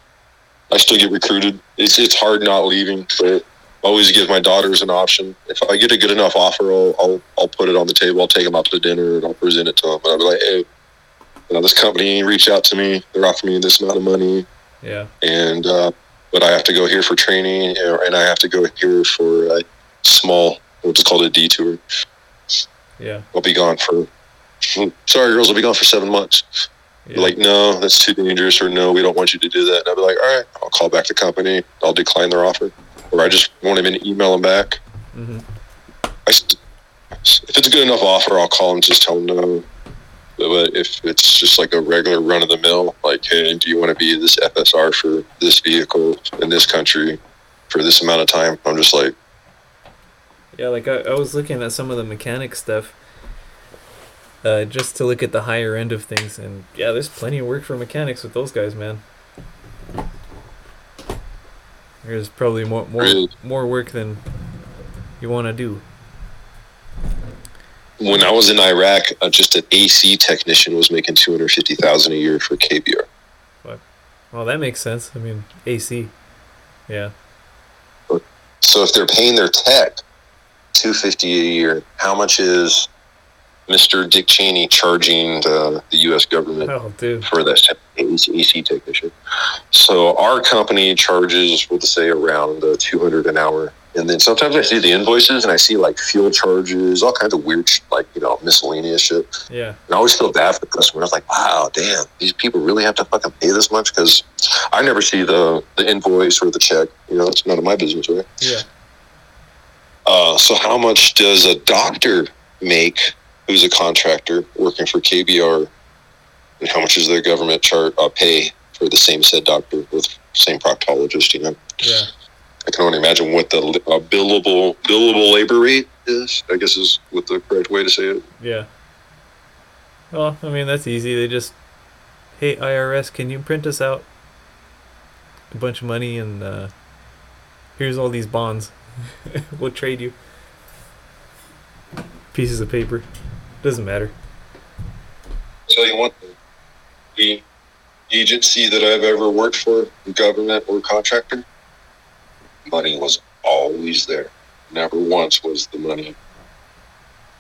I still get recruited. It's it's hard not leaving, but I always give my daughters an option. If I get a good enough offer, I'll I'll, I'll put it on the table. I'll take them out to dinner and I'll present it to them. And I'll be like, hey, you know, this company ain't reached out to me. They're offering me this amount of money, Yeah, and uh, but I have to go here for training, and I have to go here for a small, what's called a detour. yeah, I'll be gone for. Sorry, girls. I'll be gone for seven months yeah. like, no, that's too dangerous, or no, we don't want you to do that. And I'll be like, all right, I'll call back the company. I'll decline their offer, or I just won't even email them back. hmm I, st- if it's a good enough offer, I'll call and just tell them no. But if it's just like a regular run of the mill, like, hey, do you want to be this FSR for this vehicle in this country for this amount of time? I'm just like, Yeah, like I, I was looking at some of the mechanic stuff, uh, just to look at the higher end of things, and yeah, there's plenty of work for mechanics with those guys, man. There's probably more more more work than you want to do. when I was in Iraq, uh, just an AC technician was making two hundred fifty thousand a year for KBR. What? Well, that makes sense. I mean, AC. Yeah. So if they're paying their tech two fifty a year, how much is Mister Dick Cheney charging the, the U.S. government Oh, for that AC technician? So our company charges, we'll say around uh, two hundred an hour And then sometimes I see the invoices and I see like fuel charges, all kinds of weird, like, you know, miscellaneous shit. Yeah. And I always feel bad for the customer. I was like, wow, damn, these people really have to fucking pay this much? Because I never see the, the invoice or the check. You know, it's none of my business, right? Yeah. Uh, so how much does a doctor make who's a contractor working for KBR? And how much is their government chart uh, pay for the same said doctor with same proctologist? You know, Yeah. I can only imagine what the uh, billable billable labor rate is. I guess is what the correct way to say it. Yeah. Well, I mean that's easy. They just, hey IRS, can you print us out a bunch of money and uh, here's all these bonds. we'll trade you pieces of paper. Doesn't matter. tell you one thing. The agency that I've ever worked for, government or contractor, money was always there. Never once was the money.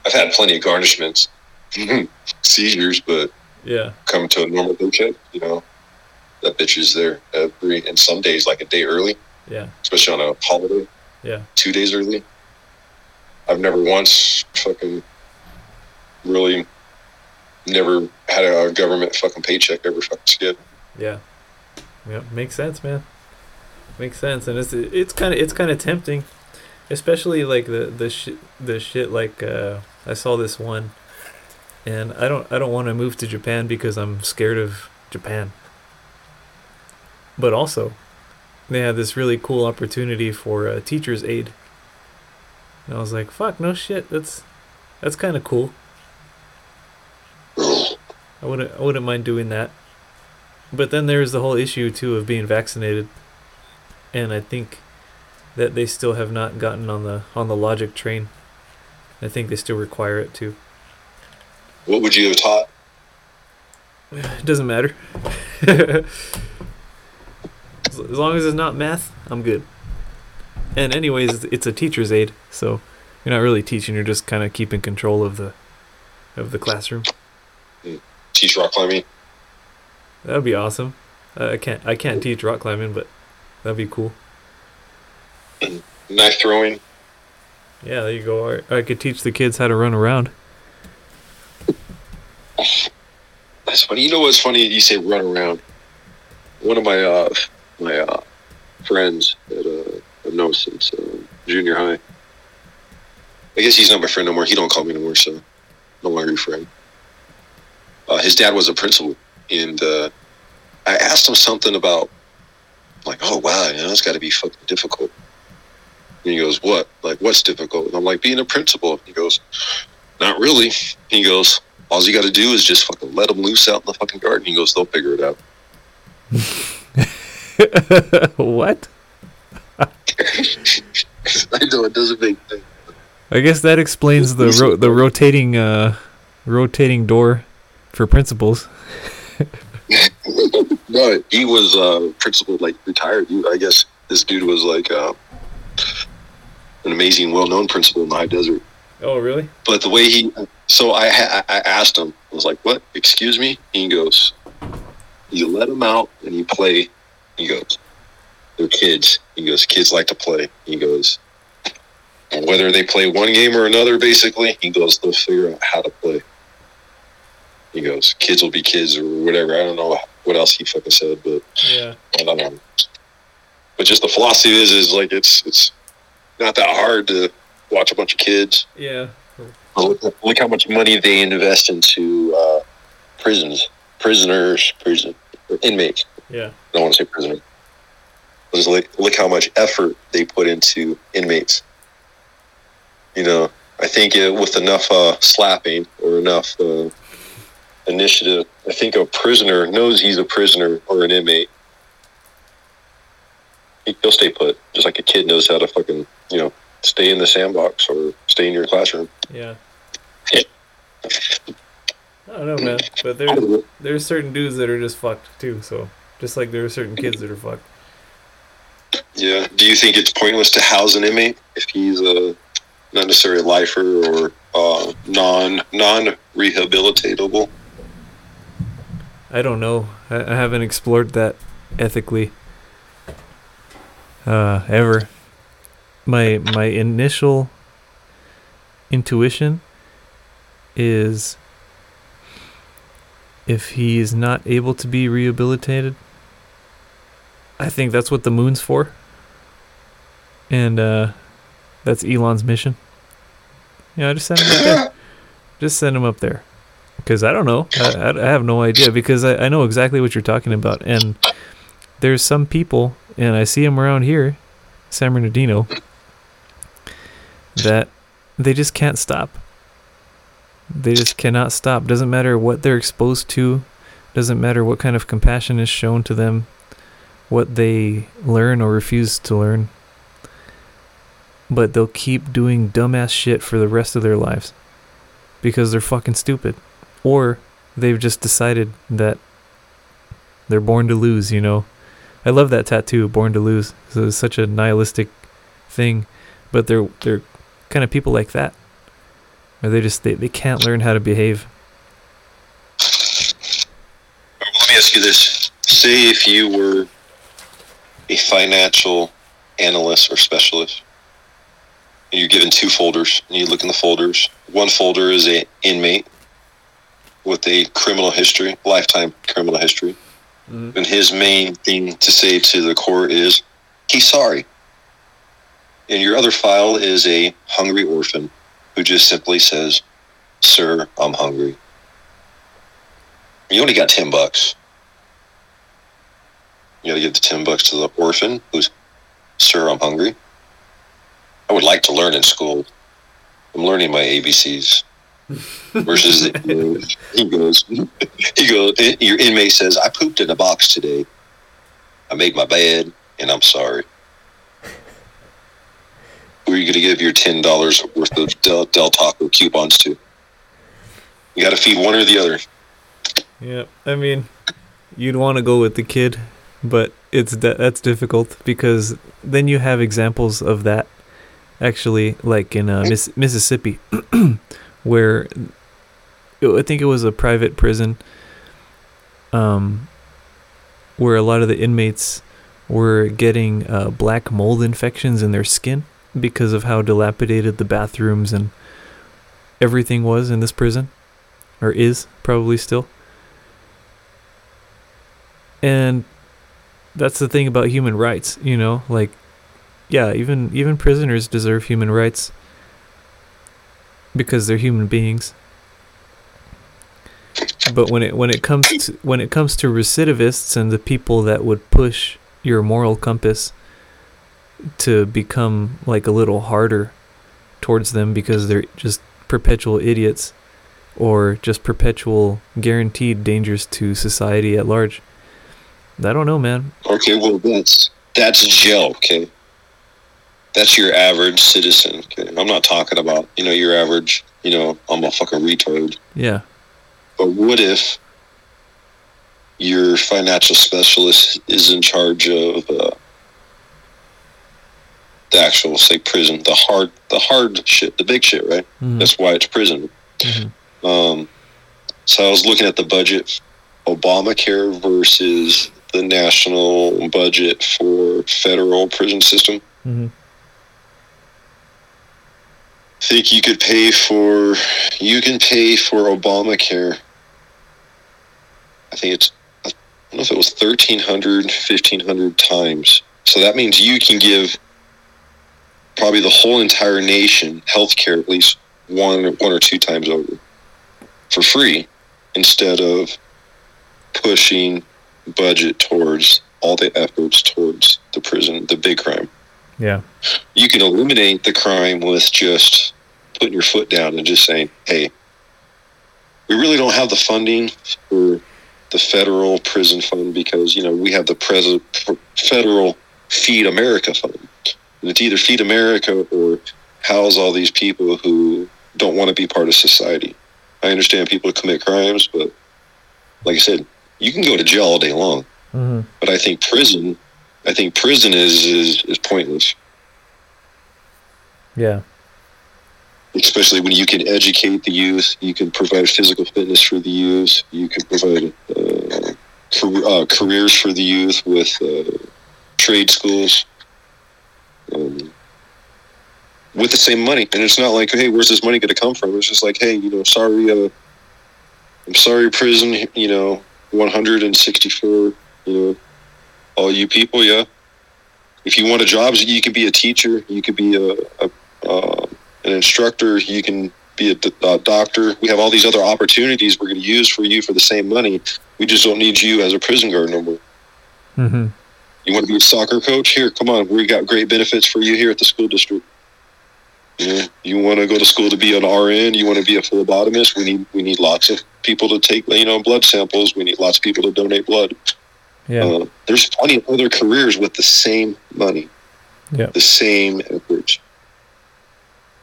I've had plenty of garnishments, seizures, but Yeah. come to a normal paycheck, you know, that bitch is there every, and some days like a day early, Yeah. especially on a holiday, Yeah. two days early. I've never once fucking really never had a government fucking paycheck ever fucking skip. Yeah. Yeah. Makes sense, man. Makes sense, and it's it's kind of it's kind of tempting, especially like the the shit the shit like uh, I saw this one, and I don't I don't want to move to Japan because I'm scared of Japan. But also, they had this really cool opportunity for a teacher's aide. And I was like, "Fuck, no shit. That's that's kind of cool. I wouldn't I wouldn't mind doing that." But then there's the whole issue too of being vaccinated, and I think that they still have not gotten on the on the logic train. I think they still require it too. What would you have taught? It doesn't matter. as long as it's not math, I'm good. And anyways, it's- a teacher's aide, so you're not really teaching. You're just kind of keeping control of the of the classroom. Hmm. Teach rock climbing? That would be awesome. Uh, I can't I can't teach rock climbing, but that'd be cool. Knife throwing? Yeah, there you go. Or I could teach the kids how to run around. That's funny. You know what's funny? You say run around. One of my uh, my uh, friends that uh, I've known since uh, junior high. I guess he's not my friend no more. He don't call me no more, so no longer your friend. Uh, his dad was a principal, and uh, I asked him something about, like, oh wow, you know, it's got to be fucking difficult. And he goes, what? Like, what's difficult? And I'm like, being a principal. He goes, not really. He goes, all you got to do is just fucking let them loose out in the fucking garden. He goes, they'll figure it out. what? I know it doesn't make sense. I guess that explains the ro- the rotating uh rotating door for principals. No, he was uh, principal, like retired. I guess this dude was like uh, an amazing, well-known principal in the high desert. Oh, really? But the way he, so I, ha- I asked him, I was like, "What? Excuse me?" He goes, "You let them out and you play." He goes, "They're kids." He goes, "Kids like to play." He goes, whether they play one game or another, basically, he goes, they'll figure out how to play. He goes, "Kids will be kids" or whatever. I don't know what else he fucking said, but Yeah. I don't know. But just the philosophy is, is like it's it's not that hard to watch a bunch of kids. Yeah. Look, look how much money they invest into uh, prisons, prisoners, prison or inmates. Yeah. I don't want to say prisoner. Just look, look how much effort they put into inmates. You know, I think uh, with enough uh, slapping or enough uh, initiative, I think a prisoner knows he's a prisoner or an inmate. He- He'll stay put, just like a kid knows how to fucking, you know, stay in the sandbox or stay in your classroom. Yeah. I don't know, man. But there's there's certain dudes that are just fucked too. So just like there are certain kids that are fucked. Yeah. Do you think it's pointless to house an inmate if he's a not necessarily a lifer or uh, non non rehabilitatable? I don't know. I, I haven't explored that ethically. Uh, ever. my my initial intuition is if he is not able to be rehabilitated I think that's what the moon's for. And uh that's Elon's mission. Yeah, just send him up there. Just send him up there. Because I don't know. I, I, have no idea. Because I, I know exactly what you're talking about. And there's some people, and I see them around here, San Bernardino, that they just can't stop. They just cannot stop. Doesn't matter what they're exposed to, doesn't matter what kind of compassion is shown to them, what they learn or refuse to learn. But they'll keep doing dumbass shit for the rest of their lives because they're fucking stupid. Or they've just decided that they're born to lose, you know. I love that tattoo, born to lose. It's such a nihilistic thing, but they're they're kind of people like that. Or they just they, they can't learn how to behave. Let me ask you this. Say if you were a financial analyst or specialist, you're given two folders, and you look in the folders. One folder is a inmate with a criminal history, lifetime criminal history. Mm-hmm. And his main thing to say to the court is, he's sorry. And your other file is a hungry orphan who just simply says, Sir, I'm hungry. You only got 10 bucks. You gotta give the 10 bucks to the orphan who's, Sir, I'm hungry. I would like to learn in school. I'm learning my ABCs. Versus he goes, he goes, your inmate says, I pooped in a box today. I made my bed and I'm sorry. Who are you going to give your $10 worth of Del, Del Taco coupons to? You got to feed one or the other. Yeah, I mean, you'd want to go with the kid, but it's de- that's difficult because then you have examples of that actually like in uh, Miss- Mississippi where I think it was a private prison um where a lot of the inmates were getting uh, black mold infections in their skin because of how dilapidated the bathrooms and everything was in this prison or is probably still. And that's the thing about human rights you know like yeah even even prisoners deserve human rights because they're human beings but when it when it comes to when it comes to recidivists and the people that would push your moral compass to become like a little harder towards them because they're just perpetual idiots or just perpetual guaranteed dangers to society at large I don't know, man. Okay, well that's that's jail, okay? That's your average citizen. Okay? I'm not talking about, you know, your average, you know, I'm a fucking retard. Yeah. But what if your financial specialist is in charge of uh, the actual, say, prison, the hard, the hard shit, the big shit, right? Mhm. That's why it's prison. Mhm. Um, so I was looking at the budget, Obamacare versus the national budget for federal prison system. Mhm. Think you could pay for you can pay for Obamacare. I think it's I don't know if it was 1300 1500 times. So that means you can give probably the whole entire nation health care at least one one or two times over for free instead of pushing budget towards all the efforts towards the prison, the big crime Yeah. you can eliminate the crime with just putting your foot down and just saying, hey, we really don't have the funding for the federal prison fund because, you know, we have the pres- federal Feed America fund. And it's either Feed America or house all these people who don't want to be part of society. I understand people commit crimes, but like I said, you can go to jail all day long. Mm-hmm. But I think prison, I think prison is, is, is pointless. Yeah. especially when you can educate the youth, you can provide physical fitness for the youth, you can provide uh, uh, careers for the youth with uh, trade schools. Um, with the same money. And it's not like, hey, where's this money going to come from? It's just like, hey, you know, sorry, uh, I'm sorry, prison, you know, 164, you know, all you people, yeah. If you want a job, you could be a teacher, you could be a, a uh, an instructor, you can be a, d- a doctor. We have all these other opportunities we're going to use for you for the same money. We just don't need you as a prison guard no more. Mm-hmm. You want to be a soccer coach? Here, come on. We got great benefits for you here at the school district. Yeah. You want to go to school to be an RN? You want to be a phlebotomist? We need we need lots of people to take you know blood samples. We need lots of people to donate blood. Yeah. Uh, there's plenty of other careers with the same money, yeah. the same efforts,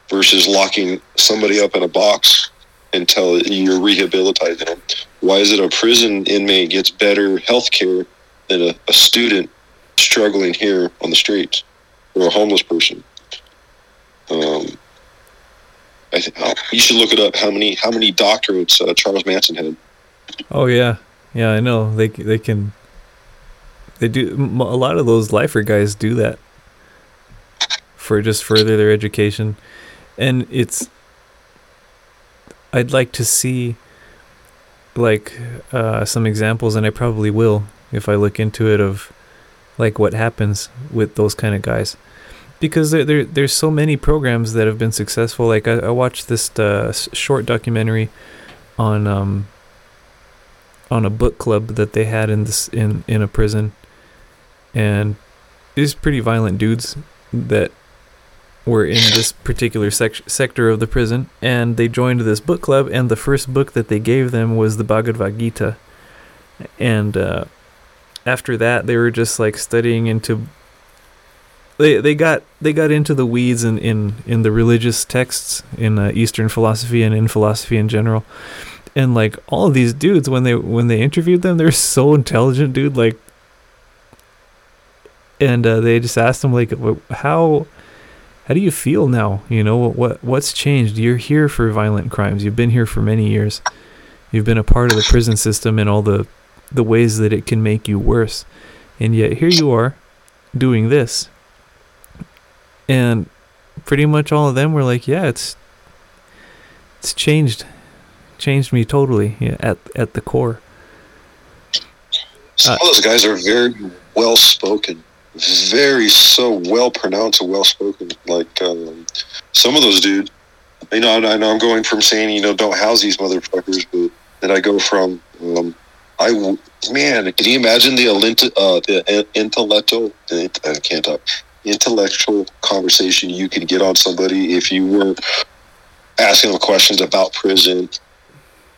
versus locking somebody up in a box until you're rehabilitating them. Why is it a prison inmate gets better health care than a, a student struggling here on the streets or a homeless person? Um, I think oh, you should look it up. How many how many doctorates uh, Charles Manson had? Oh yeah, yeah. I know they they can. They do a lot of those lifer guys do that for just further their education, and it's. I'd like to see. Like uh, some examples, and I probably will if I look into it of, like what happens with those kind of guys because there, there there's so many programs that have been successful. Like I, I watched this uh, short documentary on um on a book club that they had in this in in a prison, and these pretty violent dudes that were in this particular sec- sector of the prison, and they joined this book club, and the first book that they gave them was the Bhagavad Gita, and uh, after that they were just like studying into they they got they got into the weeds in in, in the religious texts in uh, Eastern philosophy and in philosophy in general, and like all of these dudes when they when they interviewed them, they're so intelligent, dude. Like, and uh, they just asked them like, how how do you feel now? You know what what's changed? You're here for violent crimes. You've been here for many years. You've been a part of the prison system and all the the ways that it can make you worse, and yet here you are doing this and pretty much all of them were like, "Yeah, it's it's changed, changed me totally yeah, at at the core." Some uh, of those guys are very well spoken, very so well pronounced and well spoken. Like um, some of those dudes, you know, I know I'm going from saying you know don't house these motherfuckers, but then I go from um, I man, can you imagine the uh, the intellectual? I can't talk intellectual conversation you could get on somebody if you were asking them questions about prison.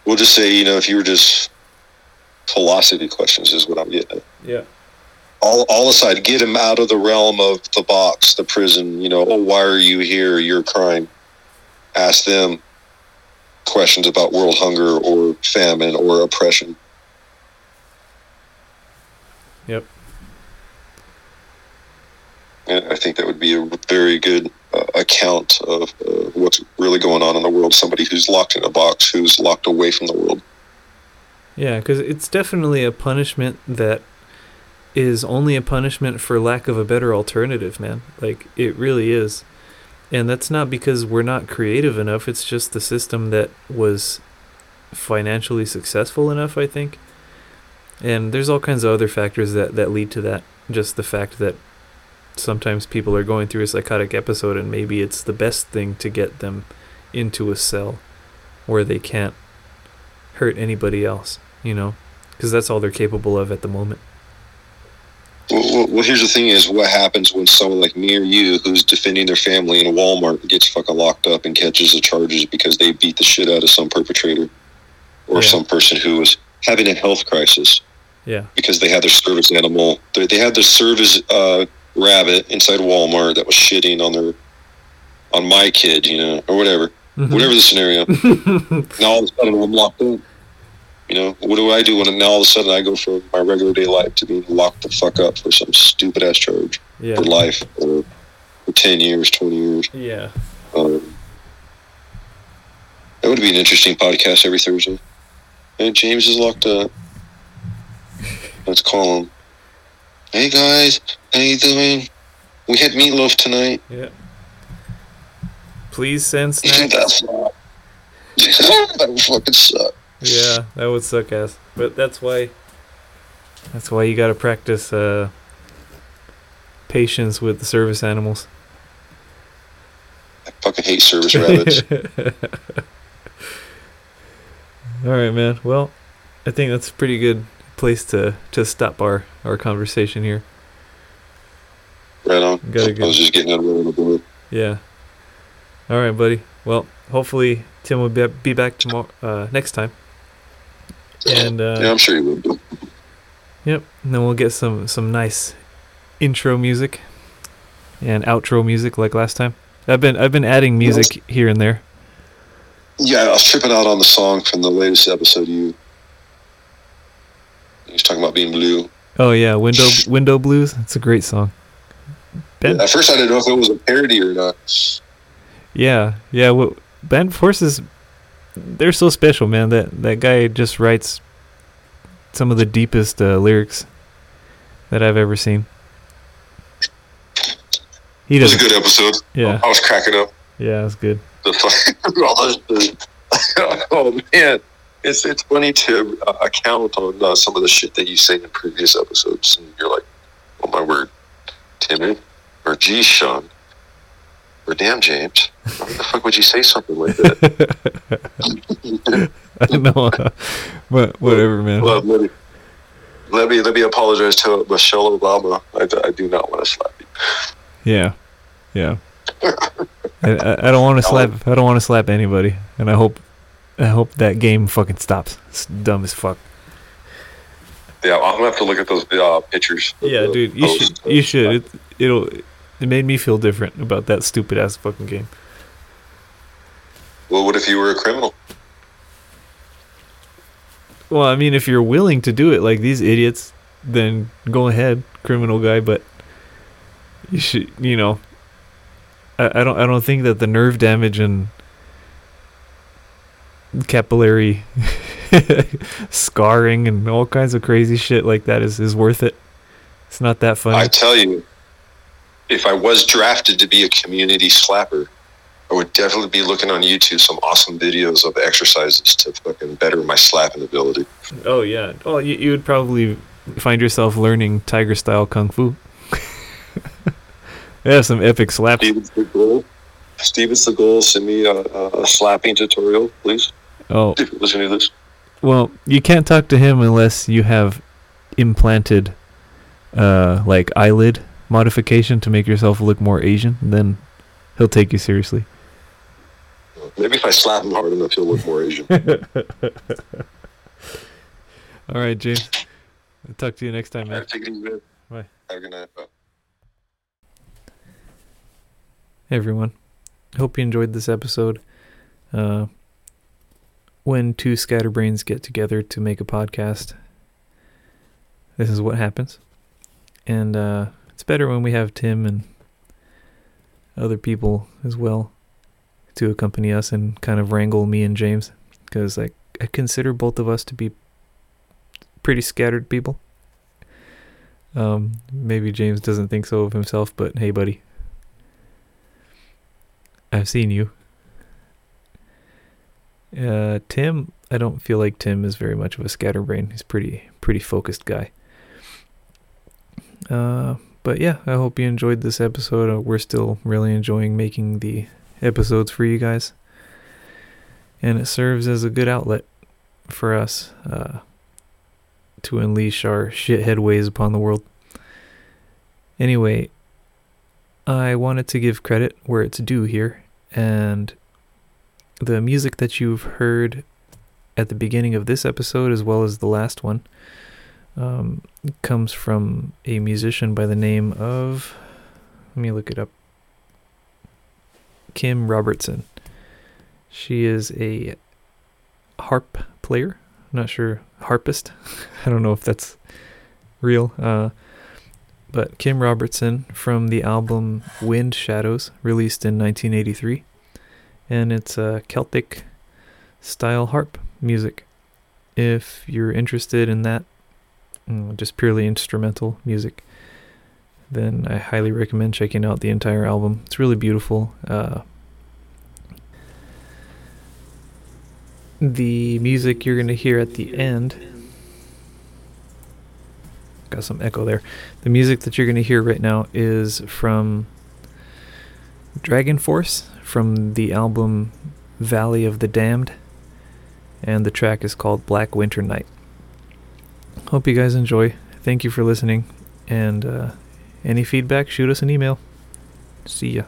We'll just say, you know, if you were just philosophy questions is what I'm getting at. Yeah. All, all aside, get them out of the realm of the box, the prison, you know, oh, why are you here? You're a crime. Ask them questions about world hunger or famine or oppression. Yep. I think that would be a very good uh, account of uh, what's really going on in the world. Somebody who's locked in a box, who's locked away from the world. Yeah, because it's definitely a punishment that is only a punishment for lack of a better alternative, man. Like, it really is. And that's not because we're not creative enough, it's just the system that was financially successful enough, I think. And there's all kinds of other factors that, that lead to that. Just the fact that sometimes people are going through a psychotic episode and maybe it's the best thing to get them into a cell where they can't hurt anybody else, you know, because that's all they're capable of at the moment. Well, well, here's the thing: is what happens when someone like me or you, who's defending their family in a Walmart, gets fucking locked up and catches the charges because they beat the shit out of some perpetrator or yeah. some person who was having a health crisis. Yeah. Because they had their service animal, they, they had their service uh, rabbit inside Walmart that was shitting on their on my kid, you know, or whatever, mm-hmm. whatever the scenario. now all of a sudden I'm locked in. You know, what do I do when now all of a sudden I go from my regular day life to being locked the fuck up for some stupid ass charge yeah. for life or for ten years, twenty years? Yeah. Um, that would be an interesting podcast every Thursday. And James is locked up. Let's call him. Hey guys, how you doing? We had meatloaf tonight. Yeah. Please send snacks. that fucking suck. Yeah, that would suck ass. But that's why. That's why you gotta practice uh, patience with the service animals. I fucking hate service rabbits. All right, man. Well, I think that's a pretty good place to to stop our our conversation here. right on. Gotta I was just getting out of the board. Yeah. All right, buddy. Well, hopefully Tim will be, be back tomorrow uh, next time. And uh, yeah, I'm sure you would. Yep. And then we'll get some some nice intro music and outro music like last time. I've been I've been adding music here and there. Yeah, I was tripping out on the song from the latest episode. You, he was talking about being blue. Oh yeah, Window Window Blues. It's a great song. Ben, At first, I didn't know if it was a parody or not. yeah, yeah. Well, Band Forces, they're so special, man. That that guy just writes some of the deepest uh, lyrics that I've ever seen. He It was a good episode. Yeah, I was cracking up. yeah, it's good. The fucking all the- oh man, it's it's funny to uh, account on uh, some of the shit that you say in previous episodes, and you're like, "Oh my word, Timmy," or "Geez, Sean," or "Damn, James." Why the fuck would you say something like that? I don't know, but whatever, man. well, let me let me let me apologize to Michelle Obama. I, I do not want to slap you. Yeah, yeah. I, I, I don't want to slap. I don't want to slap anybody, and I hope, I hope that game fucking stops. It's dumb as fuck. Yeah, I'm gonna have to look at those uh, pictures. Yeah, dude, you posts. should. You should. It, it'll. It made me feel different about that stupid ass fucking game. Well, what if you were a criminal? Well, I mean, if you're willing to do it like these idiots, then go ahead, criminal guy. But you should, you know, I, I don't, I don't think that the nerve damage and capillary scarring and all kinds of crazy shit like that is is worth it. It's not that funny. I tell you, if I was drafted to be a community slapper, I would definitely be looking on YouTube some awesome videos of exercises to fucking better my slapping ability. oh yeah. Well, you, you would probably find yourself learning tiger style kung fu. yeah, some epic slaps. Steven's the goal. Steven's the goal. Send me a, a slapping tutorial, please. Oh, If you're listening to this. Well, you can't talk to him unless you have implanted, uh, like eyelid modification to make yourself look more Asian. Then he'll take you seriously. Maybe if I slap him hard enough, he'll look more Asian. All right, James. I'll talk to you next time, man. right, take it easy, man. Bye. Have a good night. Bye. Hey, everyone. Hope you enjoyed this episode. Uh, when two scatterbrains get together to make a podcast, this is what happens. And uh, it's better when we have Tim and other people as well to accompany us and kind of wrangle me and James because I, I consider both of us to be pretty scattered people. Um, maybe James doesn't think so of himself, but hey, buddy, I've seen you. Uh, Tim, I don't feel like Tim is very much of a scatterbrain. He's pretty pretty focused guy. Uh, but yeah, I hope you enjoyed this episode. Uh, we're still really enjoying making the episodes for you guys, and it serves as a good outlet for us uh, to unleash our shithead ways upon the world. Anyway, I wanted to give credit where it's due here, and the music that you've heard at the beginning of this episode, as well as the last one, um, comes from a musician by the name of. Let me look it up. Kim Robertson. She is a harp player. I'm not sure harpist. I don't know if that's real. Uh, but Kim Robertson from the album Wind Shadows, released in 1983, and it's a Celtic style harp music. If you're interested in that, just purely instrumental music, then I highly recommend checking out the entire album. It's really beautiful. Uh, the music you're going to hear at the end got some echo there. The music that you're going to hear right now is from Dragon Force from the album Valley of the Damned, and the track is called Black Winter Night. Hope you guys enjoy. Thank you for listening, and uh, any feedback, shoot us an email. See ya.